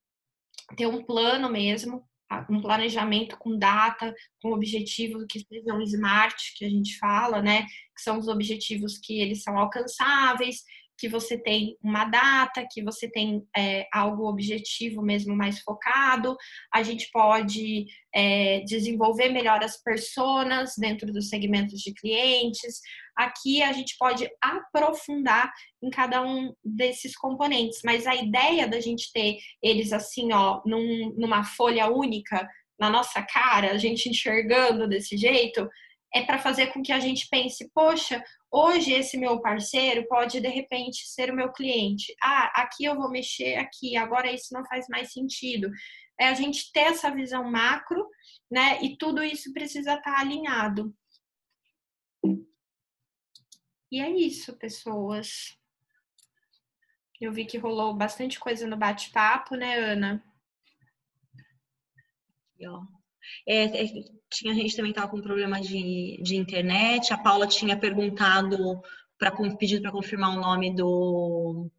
ter um plano mesmo um planejamento com data, com objetivos que sejam smart, que a gente fala, né? Que são os objetivos que eles são alcançáveis, que você tem uma data, que você tem é, algo objetivo mesmo mais focado. A gente pode é, desenvolver melhor as personas dentro dos segmentos de clientes. Aqui a gente pode aprofundar em cada um desses componentes, mas a ideia da gente ter eles assim, ó, num, numa folha única na nossa cara, a gente enxergando desse jeito, é para fazer com que a gente pense, poxa, hoje esse meu parceiro pode de repente ser o meu cliente. Ah, aqui eu vou mexer aqui, agora isso não faz mais sentido. É a gente ter essa visão macro, né? E tudo isso precisa estar alinhado. E é isso, pessoas. Eu vi que rolou bastante coisa no bate-papo, né, Ana? É, é, tinha gente também estava com problema de, de internet. A Paula tinha perguntado para pedido para confirmar o nome do,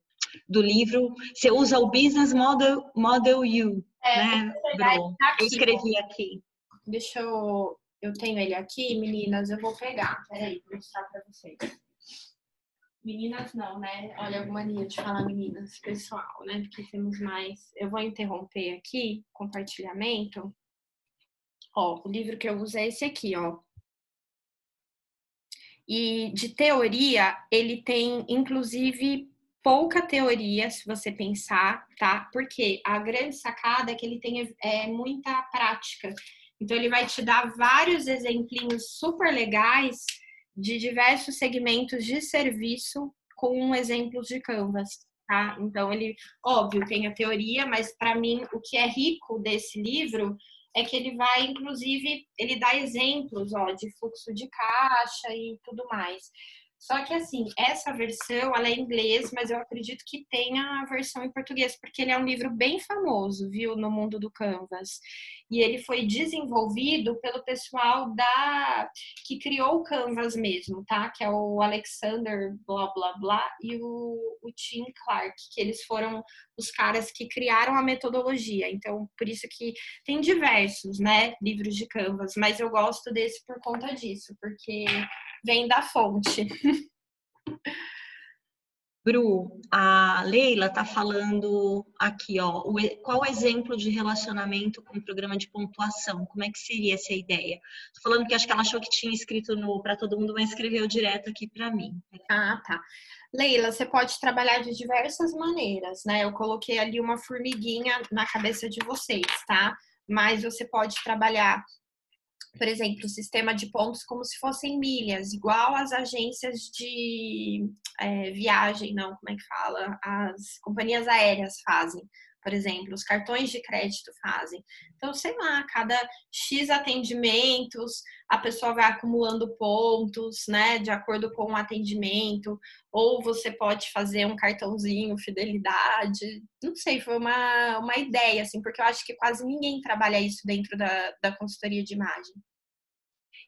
do livro. Você usa o Business Model Model U, é, né? Tá eu escrevi aqui. Deixa eu eu tenho ele aqui, meninas. Eu vou pegar. Peraí, vou mostrar para vocês. Meninas não, né? Olha, alguma mania de falar meninas, pessoal, né? Porque temos mais. Eu vou interromper aqui compartilhamento Ó, o livro que eu uso é esse aqui, ó. E de teoria, ele tem, inclusive, pouca teoria, se você pensar, tá? Porque a grande sacada é que ele tem é, muita prática. Então, ele vai te dar vários exemplinhos super legais de diversos segmentos de serviço com exemplos de Canvas, tá? Então, ele, óbvio, tem a teoria, mas para mim, o que é rico desse livro é que ele vai, inclusive, ele dá exemplos ó, de fluxo de caixa e tudo mais. Só que assim, essa versão ela é em inglês, mas eu acredito que tenha a versão em português, porque ele é um livro bem famoso, viu, no mundo do Canvas. E ele foi desenvolvido pelo pessoal da que criou o Canvas mesmo, tá? Que é o Alexander blá blá blá e o, o Tim Clark, que eles foram os caras que criaram a metodologia. Então, por isso que tem diversos, né, livros de Canvas, mas eu gosto desse por conta disso, porque vem da fonte. Bru, a Leila está falando aqui, ó, o, qual o exemplo de relacionamento com o programa de pontuação? Como é que seria essa ideia? Tô falando que acho que ela achou que tinha escrito no para todo mundo, mas escreveu direto aqui para mim. Ah, tá. Leila, você pode trabalhar de diversas maneiras, né? Eu coloquei ali uma formiguinha na cabeça de vocês, tá? Mas você pode trabalhar por exemplo, o sistema de pontos como se fossem milhas, igual as agências de é, viagem, não, como é que fala? As companhias aéreas fazem, por exemplo, os cartões de crédito fazem. Então, sei lá, cada X atendimentos, a pessoa vai acumulando pontos, né, de acordo com o atendimento, ou você pode fazer um cartãozinho fidelidade. Não sei, foi uma, uma ideia, assim, porque eu acho que quase ninguém trabalha isso dentro da, da consultoria de imagem.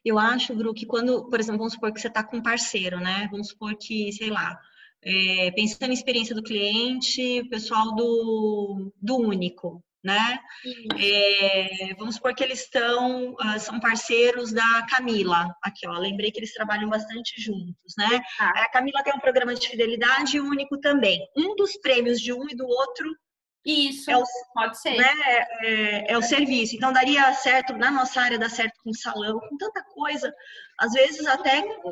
Eu acho, Bru, que quando, por exemplo, vamos supor que você está com um parceiro, né? Vamos supor que, sei lá, é, pensando na experiência do cliente, o pessoal do, do único, né? É, vamos supor que eles estão, uh, são parceiros da Camila. Aqui, ó, lembrei que eles trabalham bastante juntos, né? Ah. A Camila tem um programa de fidelidade único também. Um dos prêmios de um e do outro isso, é o, pode ser. Né, é, é, o serviço. Então, daria certo, na nossa área, dá certo com salão, com tanta coisa. Às vezes, até com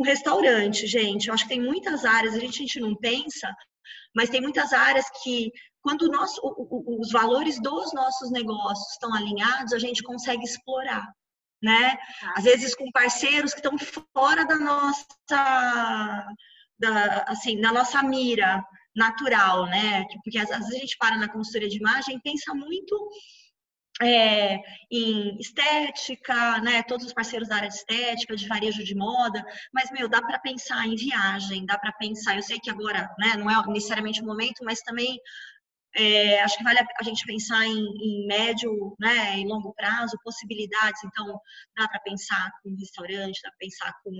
um restaurante, gente. Eu acho que tem muitas áreas, a gente, a gente não pensa, mas tem muitas áreas que, quando o, os valores dos nossos negócios estão alinhados, a gente consegue explorar. Né? Tá. Às vezes com parceiros que estão fora da nossa, da, assim, da nossa mira, natural, né? Porque às, vezes a gente para na consultoria de imagem e pensa muito é, em estética, né? Todos os parceiros da área de estética, de varejo de moda, mas meu, dá para pensar em viagem, dá para pensar. Eu sei que agora, né? Não é necessariamente o momento, mas também é, acho que vale a gente pensar em, em médio, né? Em longo prazo, possibilidades. Então, dá para pensar com restaurante, dá para pensar com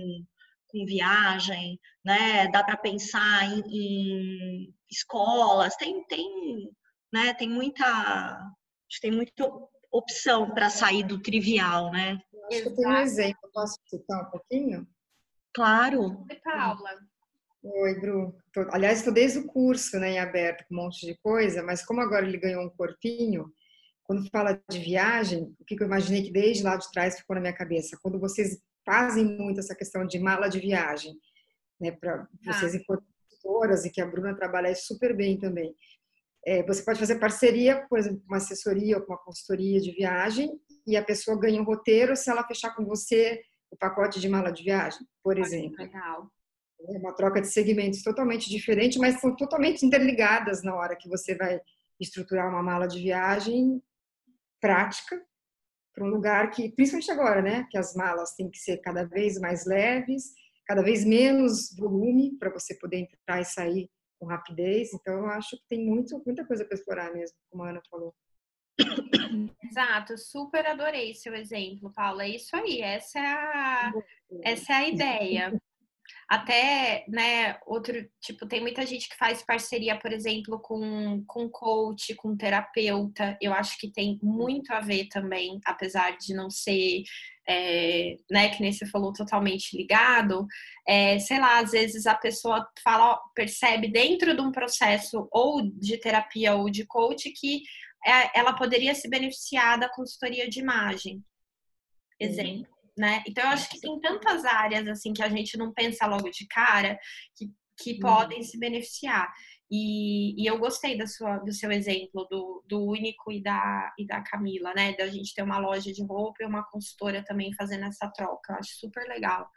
com viagem, né? Dá para pensar em, em, escolas, tem, tem, né? Tem muita, tem muita opção para sair do trivial, né? Acho que eu tenho um exemplo, posso citar um pouquinho? Claro. Oi, Paula. Oi, Bru. Tô, aliás, estou desde o curso, né, em aberto, com um monte de coisa, mas como agora ele ganhou um corpinho, quando fala de viagem, o que eu imaginei que desde lá de trás ficou na minha cabeça? Quando vocês fazem muito essa questão de mala de viagem, né, para ah. vocês e que a Bruna trabalha super bem também. É, você pode fazer parceria, por exemplo, com uma assessoria ou com uma consultoria de viagem e a pessoa ganha um roteiro se ela fechar com você o pacote de mala de viagem, por exemplo. Legal. É uma troca de segmentos totalmente diferente, mas são totalmente interligadas na hora que você vai estruturar uma mala de viagem prática para um lugar que, principalmente agora, né, que as malas têm que ser cada vez mais leves, cada vez menos volume para você poder entrar e sair com rapidez. Então, eu acho que tem muito, muita coisa para explorar mesmo, como a Ana falou. Exato, super adorei seu exemplo, Paula. É isso aí, essa é a, essa é a ideia. Até, né, outro, tipo, tem muita gente que faz parceria, por exemplo, com, com coach, com terapeuta. Eu acho que tem muito a ver também, apesar de não ser, é, né, que nem você falou, totalmente ligado. É, sei lá, às vezes a pessoa fala, percebe dentro de um processo ou de terapia ou de coach que é, ela poderia se beneficiar da consultoria de imagem. Exemplo né? Então eu acho que tem tantas áreas assim que a gente não pensa logo de cara que, que uhum. podem se beneficiar. E, e, eu gostei da sua, do seu exemplo do, do Único e da, e da Camila, né? Da gente ter uma loja de roupa e uma consultora também fazendo essa troca. Eu acho super legal.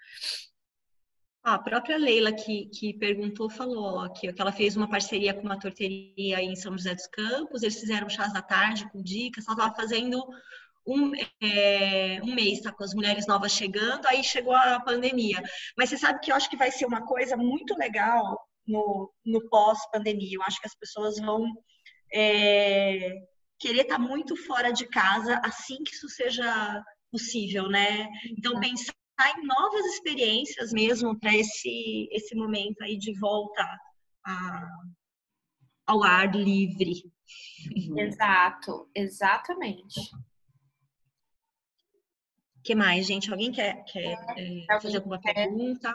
a própria Leila que, que perguntou falou aqui que ela fez uma parceria com uma torteria em São José dos Campos. Eles fizeram chás da tarde com dicas. Ela estava fazendo um, é, um mês, tá? Com as mulheres novas chegando, aí chegou a pandemia. Mas você sabe que eu acho que vai ser uma coisa muito legal no, no pós-pandemia. Eu acho que as pessoas vão é, querer estar tá muito fora de casa assim que isso seja possível, né? Então, pensar em novas experiências mesmo para esse, esse momento aí de volta a, ao ar livre. Exato, exatamente. Que mais, gente? Alguém quer, quer é, é fazer alguma quer? pergunta?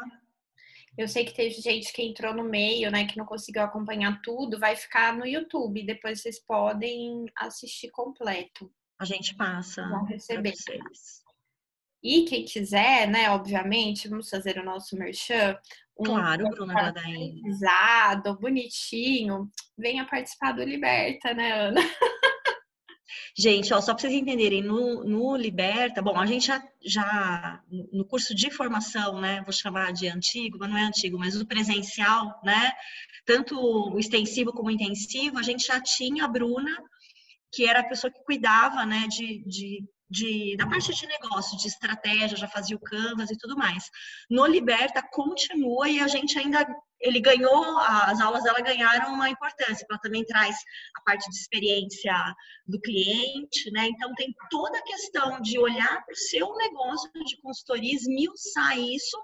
Eu sei que teve gente que entrou no meio, né, que não conseguiu acompanhar tudo, vai ficar no YouTube. Depois vocês podem assistir completo. A gente passa. Vão receber. E quem quiser, né, obviamente, vamos fazer o nosso merchan. Um claro, Bruna Gadaim. bonitinho, venha participar do Liberta, né, Ana? Gente, ó, só para vocês entenderem, no, no, Liberta, bom, a gente já, já, no curso de formação, né, vou chamar de antigo, mas não é antigo, mas o presencial, né, tanto o extensivo como o intensivo, a gente já tinha a Bruna, que era a pessoa que cuidava, né, de, de de, da parte de negócio, de estratégia, já fazia o Canvas e tudo mais. No Liberta continua e a gente ainda ele ganhou, as aulas dela ganharam uma importância, ela também traz a parte de experiência do cliente, né? Então tem toda a questão de olhar para o seu negócio de consultoria, esmiuçar isso,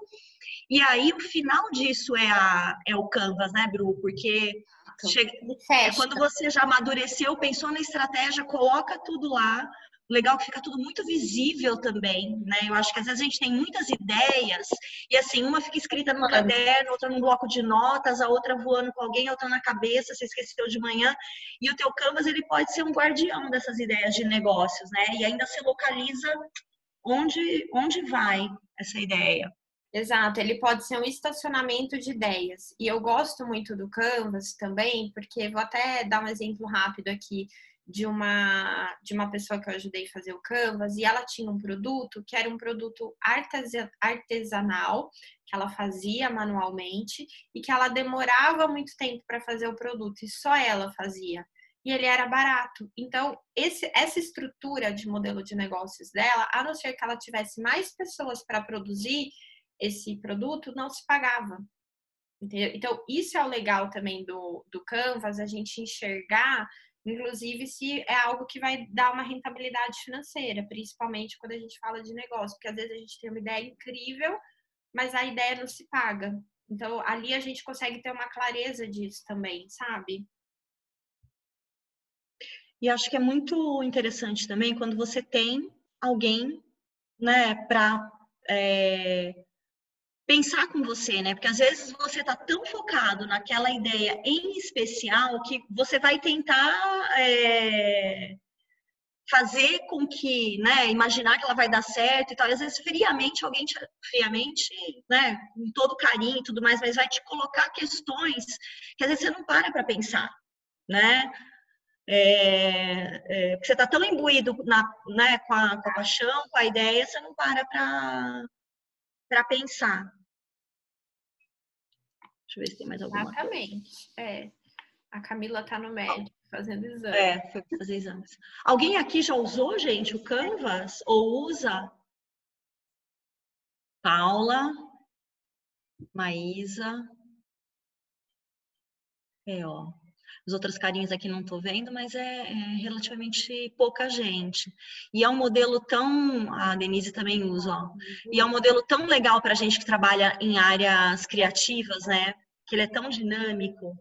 e aí o final disso é, a, é o Canvas, né, Bru? Porque chega, é quando você já amadureceu, pensou na estratégia, coloca tudo lá, legal que fica tudo muito visível também, né? Eu acho que às vezes a gente tem muitas ideias e assim, uma fica escrita no caderno, outra num bloco de notas, a outra voando com alguém, a outra na cabeça, você esqueceu de manhã. E o teu Canvas, ele pode ser um guardião dessas ideias de negócios, né? E ainda se localiza onde, onde vai essa ideia. Exato, ele pode ser um estacionamento de ideias. E eu gosto muito do Canvas também, porque vou até dar um exemplo rápido aqui de uma de uma pessoa que eu ajudei a fazer o Canvas e ela tinha um produto que era um produto artesanal que ela fazia manualmente e que ela demorava muito tempo para fazer o produto e só ela fazia e ele era barato. Então, esse, essa estrutura de modelo de negócios dela, a não ser que ela tivesse mais pessoas para produzir esse produto, não se pagava. Entendeu? Então, isso é o legal também do, do Canvas, a gente enxergar inclusive se é algo que vai dar uma rentabilidade financeira, principalmente quando a gente fala de negócio, porque às vezes a gente tem uma ideia incrível, mas a ideia não se paga. Então, ali a gente consegue ter uma clareza disso também, sabe? E acho que é muito interessante também quando você tem alguém, né, para é, pensar com você, né? Porque às vezes você está tão focado naquela ideia em especial que você vai tentar é, fazer com que, né, imaginar que ela vai dar certo e tal. E às vezes friamente alguém te, friamente, né, com todo carinho e tudo mais, mas vai te colocar questões que às vezes você não para para pensar, né? É, é, você está tão imbuído na, né, com, a, com a paixão, com a ideia, você não para para pensar. Deixa eu ver se tem mais alguma Exatamente. Coisa. É. A Camila tá no médico fazendo exame. É, foi fazer exames. Alguém aqui já usou, gente, o Canvas? Ou usa? Paula, Maísa. É, ó. Os outros carinhos aqui não estou vendo, mas é, é, relativamente pouca gente. E é um modelo tão. A Denise também usa, ó. E é um modelo tão legal para a gente que trabalha em áreas criativas, né? Que ele é tão dinâmico.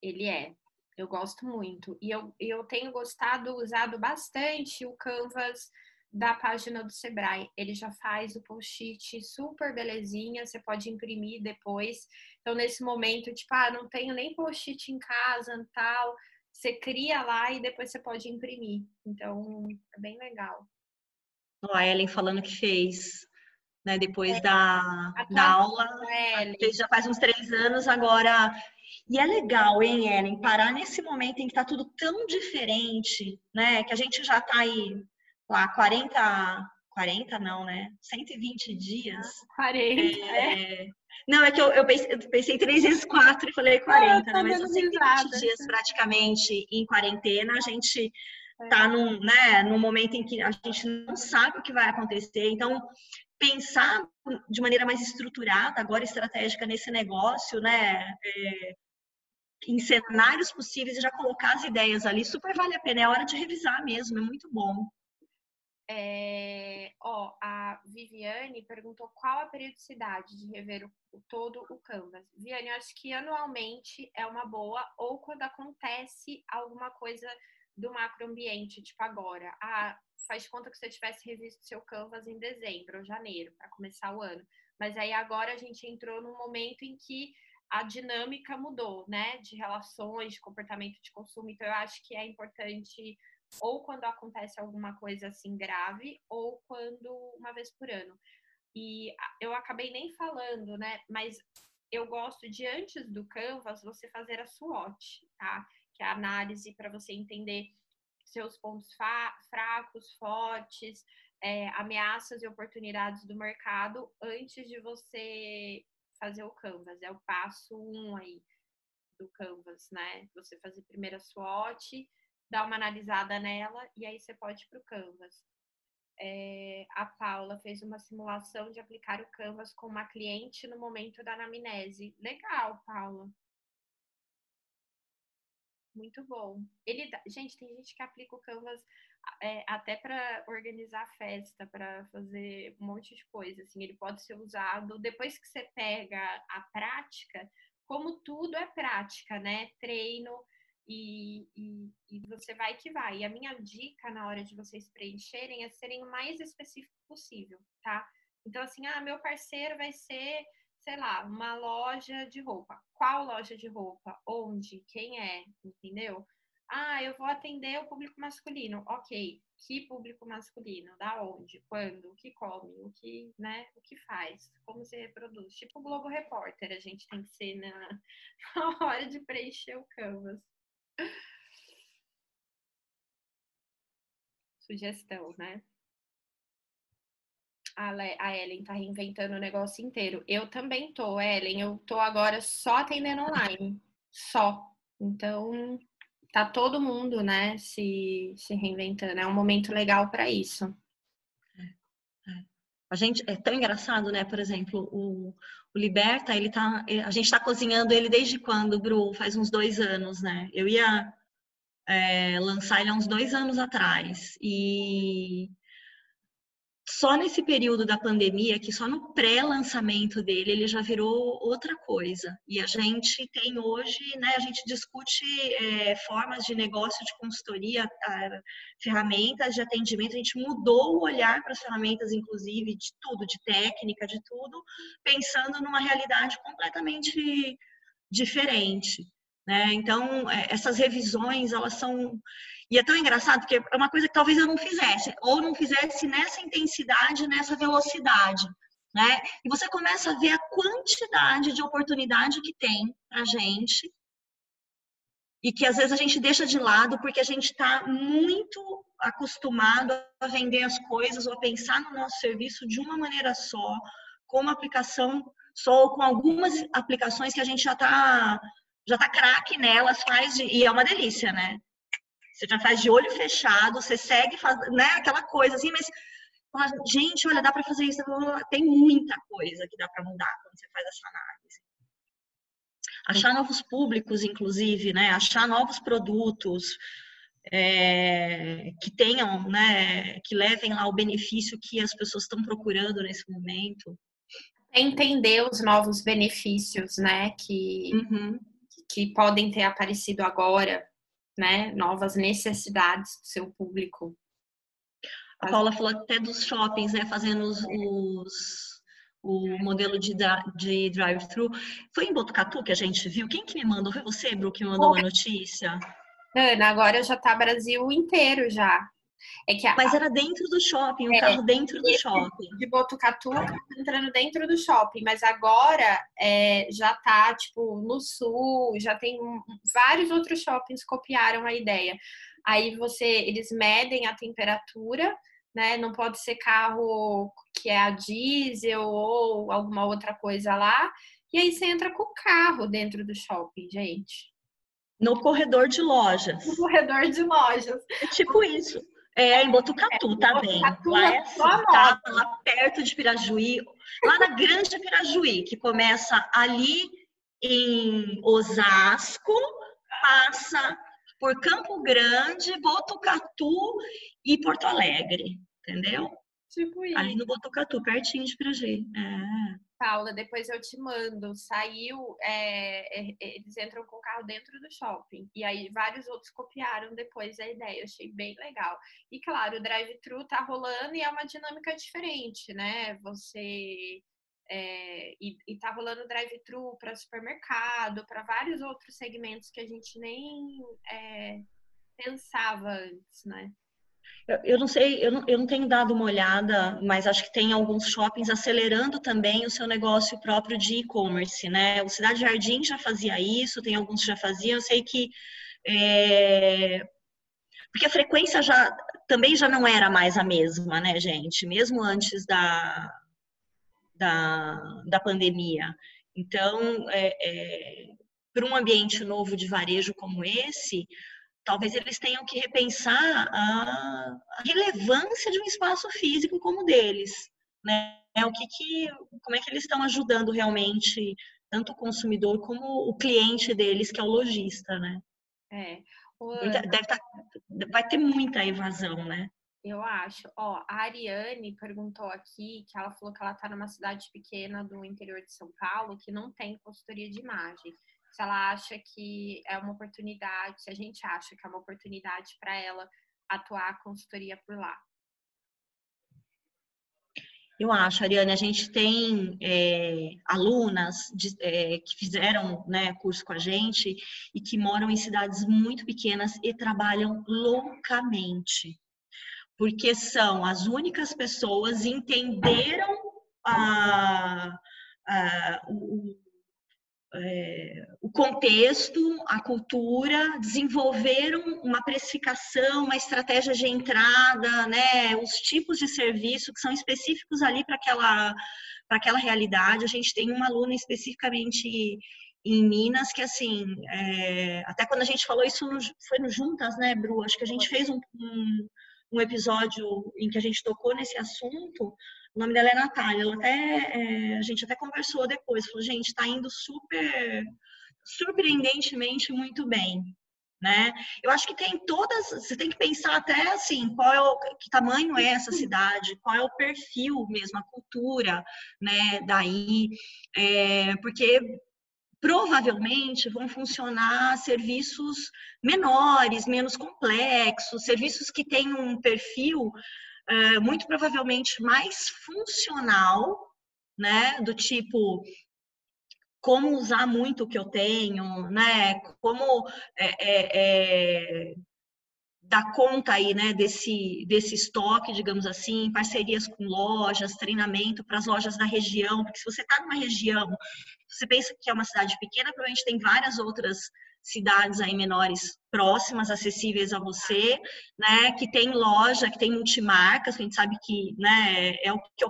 Ele é. Eu gosto muito. E eu, eu tenho gostado, usado bastante o Canvas da página do Sebrae. Ele já faz o post-it super belezinha, você pode imprimir depois. Então, nesse momento, tipo, ah, não tenho nem post-it em casa tal, você cria lá e depois você pode imprimir. Então, é bem legal. A Ellen falando que fez, né, depois é, da, da aula, fez já faz uns três anos, agora e é legal, hein, Ellen, parar nesse momento em que está tudo tão diferente, né? Que a gente já está aí lá 40, 40 não, né? 120 dias. 40. É, é... Não, é que eu, eu, pensei, 3 vezes 4 e falei 40, ah, né? Mas são 120 risada. dias praticamente em quarentena, a gente é. tá num, né, num momento em que a gente não sabe o que vai acontecer. Então, pensar de maneira mais estruturada, agora estratégica nesse negócio, né? É, em cenários possíveis e já colocar as ideias ali, super vale a pena. É hora de revisar mesmo, é muito bom. É, ó, a Viviane perguntou qual a periodicidade de rever o, todo o Canvas. Viviane, eu acho que anualmente é uma boa, ou quando acontece alguma coisa do macroambiente, tipo agora. Ah, faz conta que você tivesse revisto seu Canvas em dezembro ou janeiro, para começar o ano. Mas aí agora a gente entrou num momento em que a dinâmica mudou, né? De relações, de comportamento de consumo. Então, eu acho que é importante, ou quando acontece alguma coisa assim grave, ou quando uma vez por ano. E eu acabei nem falando, né? Mas eu gosto de antes do Canvas você fazer a SWOT, tá? Que é a análise para você entender seus pontos fracos, fortes, é, ameaças e oportunidades do mercado antes de você fazer o Canvas. É o passo um aí do Canvas, né? Você fazer primeiro a SWOT, dar uma analisada nela e aí você pode ir para o Canvas é, a Paula fez uma simulação de aplicar o Canvas com uma cliente no momento da anamnese. Legal, Paula. Muito bom. Ele, gente, tem gente que aplica o Canvas é, até para organizar festa, para fazer um monte de coisa. Assim, ele pode ser usado depois que você pega a prática, como tudo é prática, né? Treino, e, e, e, você vai que vai. E a minha dica na hora de vocês preencherem é serem o mais específico possível, tá? Então, assim, ah, meu parceiro vai ser, sei lá, uma loja de roupa. Qual loja de roupa? Onde? Quem é? Entendeu? Ah, eu vou atender o público masculino. Ok. Que público masculino? Da onde? Quando? O que come? O que, né? O que faz? Como se reproduz? Tipo o Globo Repórter, a gente tem que ser na, na hora de preencher o canvas. Sugestão, né? A, Le a Ellen tá reinventando o negócio inteiro. Eu também tô, Ellen. Eu tô agora só atendendo online. Só. Então, tá todo mundo, né, se, se reinventando. É um momento legal para isso. A gente é tão engraçado, né? Por exemplo, o, o Liberta, ele tá, a gente está cozinhando ele desde quando, Bru? Faz uns dois anos, né? Eu ia é, lançar ele há uns dois anos atrás e só nesse período da pandemia, que só no pré-lançamento dele, ele já virou outra coisa. E a gente tem hoje, né, a gente discute é, formas de negócio de consultoria, ferramentas de atendimento, a gente mudou o olhar para as ferramentas, inclusive, de tudo, de técnica, de tudo, pensando numa realidade completamente diferente. Né? Então, é, essas revisões, elas são e é tão engraçado porque é uma coisa que talvez eu não fizesse, ou não fizesse nessa intensidade, nessa velocidade. Né? E você começa a ver a quantidade de oportunidade que tem a gente e que às vezes a gente deixa de lado porque a gente está muito acostumado a vender as coisas ou a pensar no nosso serviço de uma maneira só, com uma aplicação só, ou com algumas aplicações que a gente já está já tá craque nelas, faz de, e é uma delícia, né? Você já faz de olho fechado, você segue, faz, né? Aquela coisa assim, mas gente, olha, dá para fazer isso. Tem muita coisa que dá para mudar quando você faz essa análise. Achar novos públicos, inclusive, né? Achar novos produtos é, que tenham, né? Que levem lá o benefício que as pessoas estão procurando nesse momento. Entender os novos benefícios, né? Que, uhum. Que podem ter aparecido agora né, novas necessidades do seu público. A Paula falou até dos shoppings, né, fazendo os, os o modelo de, de drive-thru. Foi em Botucatu que a gente viu? Quem que me mandou? Foi você, Bru, que me mandou uma notícia? Ana, agora já tá Brasil inteiro já. É que a, Mas era dentro do shopping, o é, carro dentro do shopping. De Botucatu tá entrando dentro do shopping, mas agora é, já tá, tipo, no sul, já tem vários outros shoppings copiaram a ideia. Aí você, eles medem a temperatura, né? Não pode ser carro que é a diesel ou alguma outra coisa lá. E aí você entra com o carro dentro do shopping, gente. No corredor de lojas. No corredor de lojas. É tipo isso. É, em Botucatu, tá bem. Lá, é assim, tá, lá perto de Pirajuí, lá na Grande Pirajuí, que começa ali em Osasco, passa por Campo Grande, Botucatu e Porto Alegre, entendeu? Tipo isso. Ali no Botucatu, pertinho de Pirajuí. É. Paula, depois eu te mando. Saiu, é, é, eles entram com o carro dentro do shopping. E aí vários outros copiaram depois a ideia. Achei bem legal. E claro, o drive-thru tá rolando e é uma dinâmica diferente, né? Você. É, e, e tá rolando drive-thru para supermercado, para vários outros segmentos que a gente nem é, pensava antes, né? Eu, não sei, eu não, eu não tenho dado uma olhada, mas acho que tem alguns shoppings acelerando também o seu negócio próprio de e-commerce, né? O Cidade Jardim já fazia isso, tem alguns que já faziam. Eu sei que é... porque a frequência já também já não era mais a mesma, né, gente? Mesmo antes da da, da pandemia. Então, é, é, para um ambiente novo de varejo como esse, talvez eles tenham que repensar a, relevância de um espaço físico como o deles, né? O que, que como é que eles estão ajudando realmente tanto o consumidor como o cliente deles, que é o lojista, né? É. Deve tá, vai ter muita evasão, né? Eu acho. Ó, a Ariane perguntou aqui que ela falou que ela está numa cidade pequena do interior de São Paulo que não tem consultoria de imagem se ela acha que é uma oportunidade, se a gente acha que é uma oportunidade para ela atuar a consultoria por lá. Eu acho, Ariane, a gente tem é, alunas de, é, que fizeram né, curso com a gente e que moram em cidades muito pequenas e trabalham loucamente, porque são as únicas pessoas entenderam a, a, o, é, o contexto, a cultura, desenvolveram uma precificação, uma estratégia de entrada, né, os tipos de serviço que são específicos ali para aquela, aquela realidade. A gente tem uma aluna especificamente em Minas que, assim, é, até quando a gente falou isso, foi no Juntas, né, Bru? Acho que a gente fez um, um, um episódio em que a gente tocou nesse assunto, o nome dela é Natália. Ela até, é, a gente até conversou depois. Falou, gente, está indo super, surpreendentemente muito bem. Né? Eu acho que tem todas, você tem que pensar até assim, qual é o que tamanho é essa cidade, qual é o perfil mesmo, a cultura, né, daí, é, porque provavelmente vão funcionar serviços menores, menos complexos, serviços que têm um perfil é, muito provavelmente mais funcional, né? Do tipo como usar muito o que eu tenho, né? Como é, é, é, dar conta aí, né? Desse desse estoque, digamos assim, parcerias com lojas, treinamento para as lojas da região, porque se você está numa região, você pensa que é uma cidade pequena, provavelmente tem várias outras cidades aí menores próximas, acessíveis a você, né, que tem loja, que tem multimarcas, que a gente sabe que, né, é o que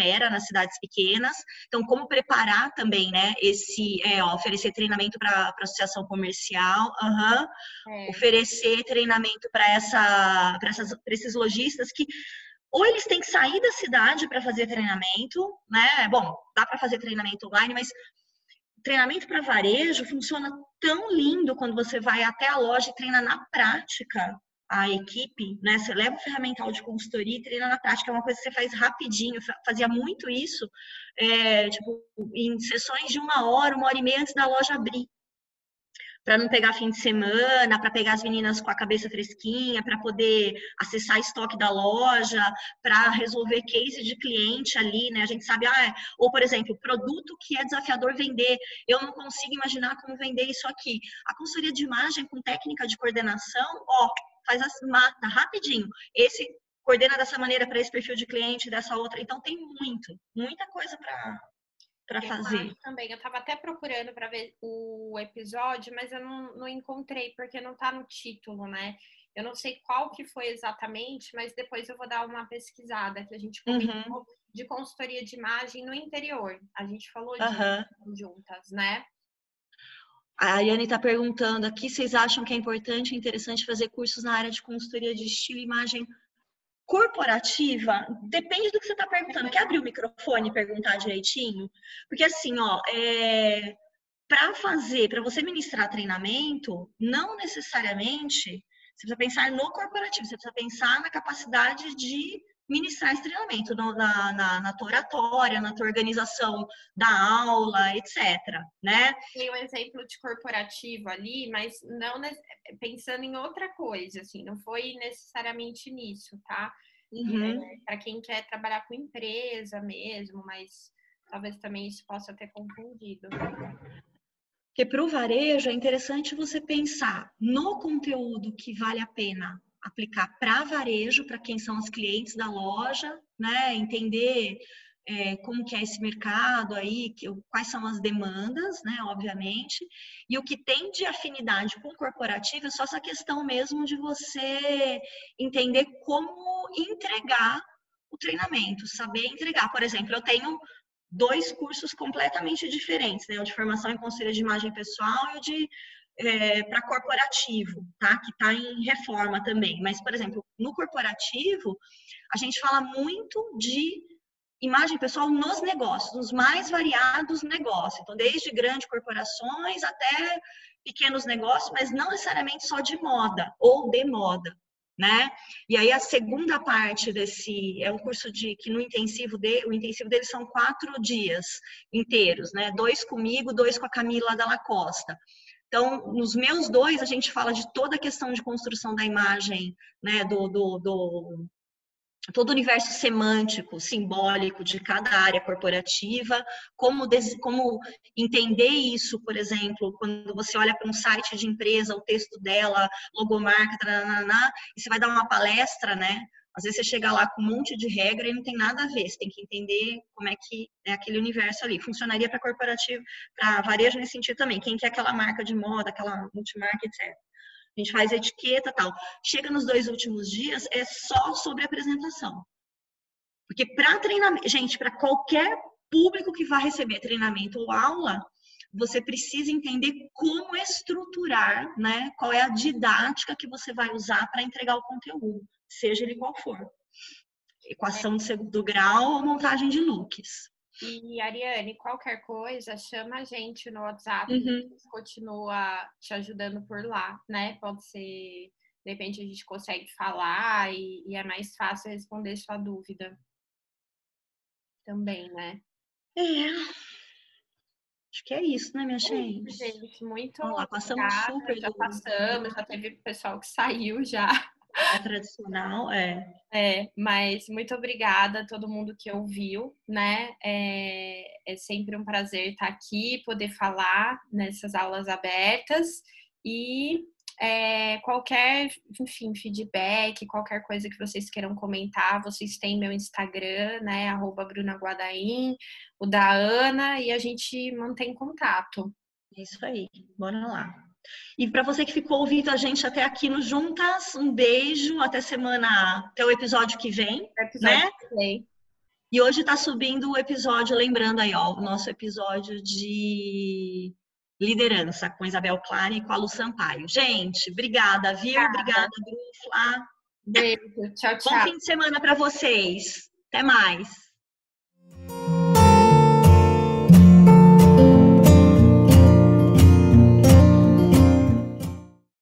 opera nas cidades pequenas. Então, como preparar também, né, esse, é, oferecer treinamento para associação comercial, uhum, é. oferecer treinamento para essa, para esses lojistas que ou eles têm que sair da cidade para fazer treinamento, né? Bom, dá para fazer treinamento online, mas treinamento para varejo funciona tão lindo quando você vai até a loja e treina na prática a equipe, né? Você leva o ferramental de consultoria e treina na prática, é uma coisa que você faz rapidinho. Fazia muito isso, é, tipo, em sessões de uma hora, uma hora e meia antes da loja abrir para não pegar fim de semana, para pegar as meninas com a cabeça fresquinha, para poder acessar estoque da loja, para resolver case de cliente ali, né? A gente sabe, ah, ou por exemplo, produto que é desafiador vender, eu não consigo imaginar como vender isso aqui. A consultoria de imagem com técnica de coordenação, ó, faz as mata rapidinho. Esse coordena dessa maneira para esse perfil de cliente, dessa outra. Então tem muito, muita coisa para para fazer. Também, eu estava até procurando para ver o episódio, mas eu não, não encontrei porque não está no título, né? Eu não sei qual que foi exatamente, mas depois eu vou dar uma pesquisada que a gente comentou uhum. de consultoria de imagem no interior. A gente falou de uhum. juntas, né? A Ariane está perguntando aqui, vocês acham que é importante e interessante fazer cursos na área de consultoria de estilo e imagem corporativa, depende do que você está perguntando. Quer abrir o microfone e perguntar direitinho? Porque assim, ó, é, para fazer, para você ministrar treinamento, não necessariamente você precisa pensar no corporativo, você precisa pensar na capacidade de ministrar esse treinamento no, na, na, na tua oratória, na tua organização da aula, etc. Né? Tem um exemplo de corporativo ali, mas não pensando em outra coisa, assim, não foi necessariamente nisso, tá? Uhum. É, Para quem quer trabalhar com empresa mesmo, mas talvez também isso possa ter confundido. Porque para o varejo é interessante você pensar no conteúdo que vale a pena aplicar para varejo, para quem são os clientes da loja, né? Entender é, como que é esse mercado aí, que, quais são as demandas, né? Obviamente. E o que tem de afinidade com o corporativo é só essa questão mesmo de você entender como entregar o treinamento, saber entregar. Por exemplo, eu tenho dois cursos completamente diferentes, né? O de formação em conselho de imagem pessoal e o de é, para corporativo, tá? Que está em reforma também. Mas, por exemplo, no corporativo, a gente fala muito de imagem pessoal nos negócios, nos mais variados negócios. Então, desde grandes corporações até pequenos negócios, mas não necessariamente só de moda ou de moda. Né? E aí a segunda parte desse é um curso de que no intensivo de, o intensivo dele são quatro dias inteiros, né? Dois comigo, dois com a Camila Dalla Costa. Então, nos meus dois, a gente fala de toda a questão de construção da imagem, né, do, do, do todo o universo semântico, simbólico de cada área corporativa, como, como entender isso, por exemplo, quando você olha para um site de empresa, o texto dela, logomarca, e você vai dar uma palestra, né? Às vezes você chega lá com um monte de regra e não tem nada a ver. Você tem que entender como é que é aquele universo ali. Funcionaria para corporativo, para varejo nesse sentido também. Quem quer aquela marca de moda, aquela multimarca, etc. A gente faz etiqueta tal. Chega nos dois últimos dias, é só sobre apresentação. Porque para treinamento, gente, para qualquer público que vai receber treinamento ou aula, você precisa entender como estruturar, né? Qual é a didática que você vai usar para entregar o conteúdo seja ele qual for. Equação de segundo grau ou montagem de looks. E Ariane, qualquer coisa, chama a gente no WhatsApp, uhum. continua te ajudando por lá, né? Pode ser, de repente a gente consegue falar e, e é mais fácil responder sua dúvida. Também, né? É. Acho que é isso, né, minha gente? Gente, muito. Vamos lá, passamos super. Já passamos, já teve pessoal que saiu já. É tradicional, é. É, mas muito obrigada a todo mundo que ouviu, né? É, é sempre um prazer estar aqui, poder falar nessas aulas abertas e é, qualquer, enfim, feedback, qualquer coisa que vocês queiram comentar, vocês têm meu Instagram, né? Arroba Bruna Guadaim, o da Ana, e a gente mantém contato. Isso aí, bora lá. E para você que ficou ouvindo a gente até aqui no Juntas, um beijo, até semana, até o episódio que vem, episódio né? Que vem. E hoje está subindo o episódio, lembrando aí, ó, o nosso episódio de liderança com Isabel Klein e com a Lu Sampaio. Gente, obrigada, viu? Obrigada, obrigada Brufla. Beijo, tchau, tchau. Bom fim de semana para vocês. Até mais.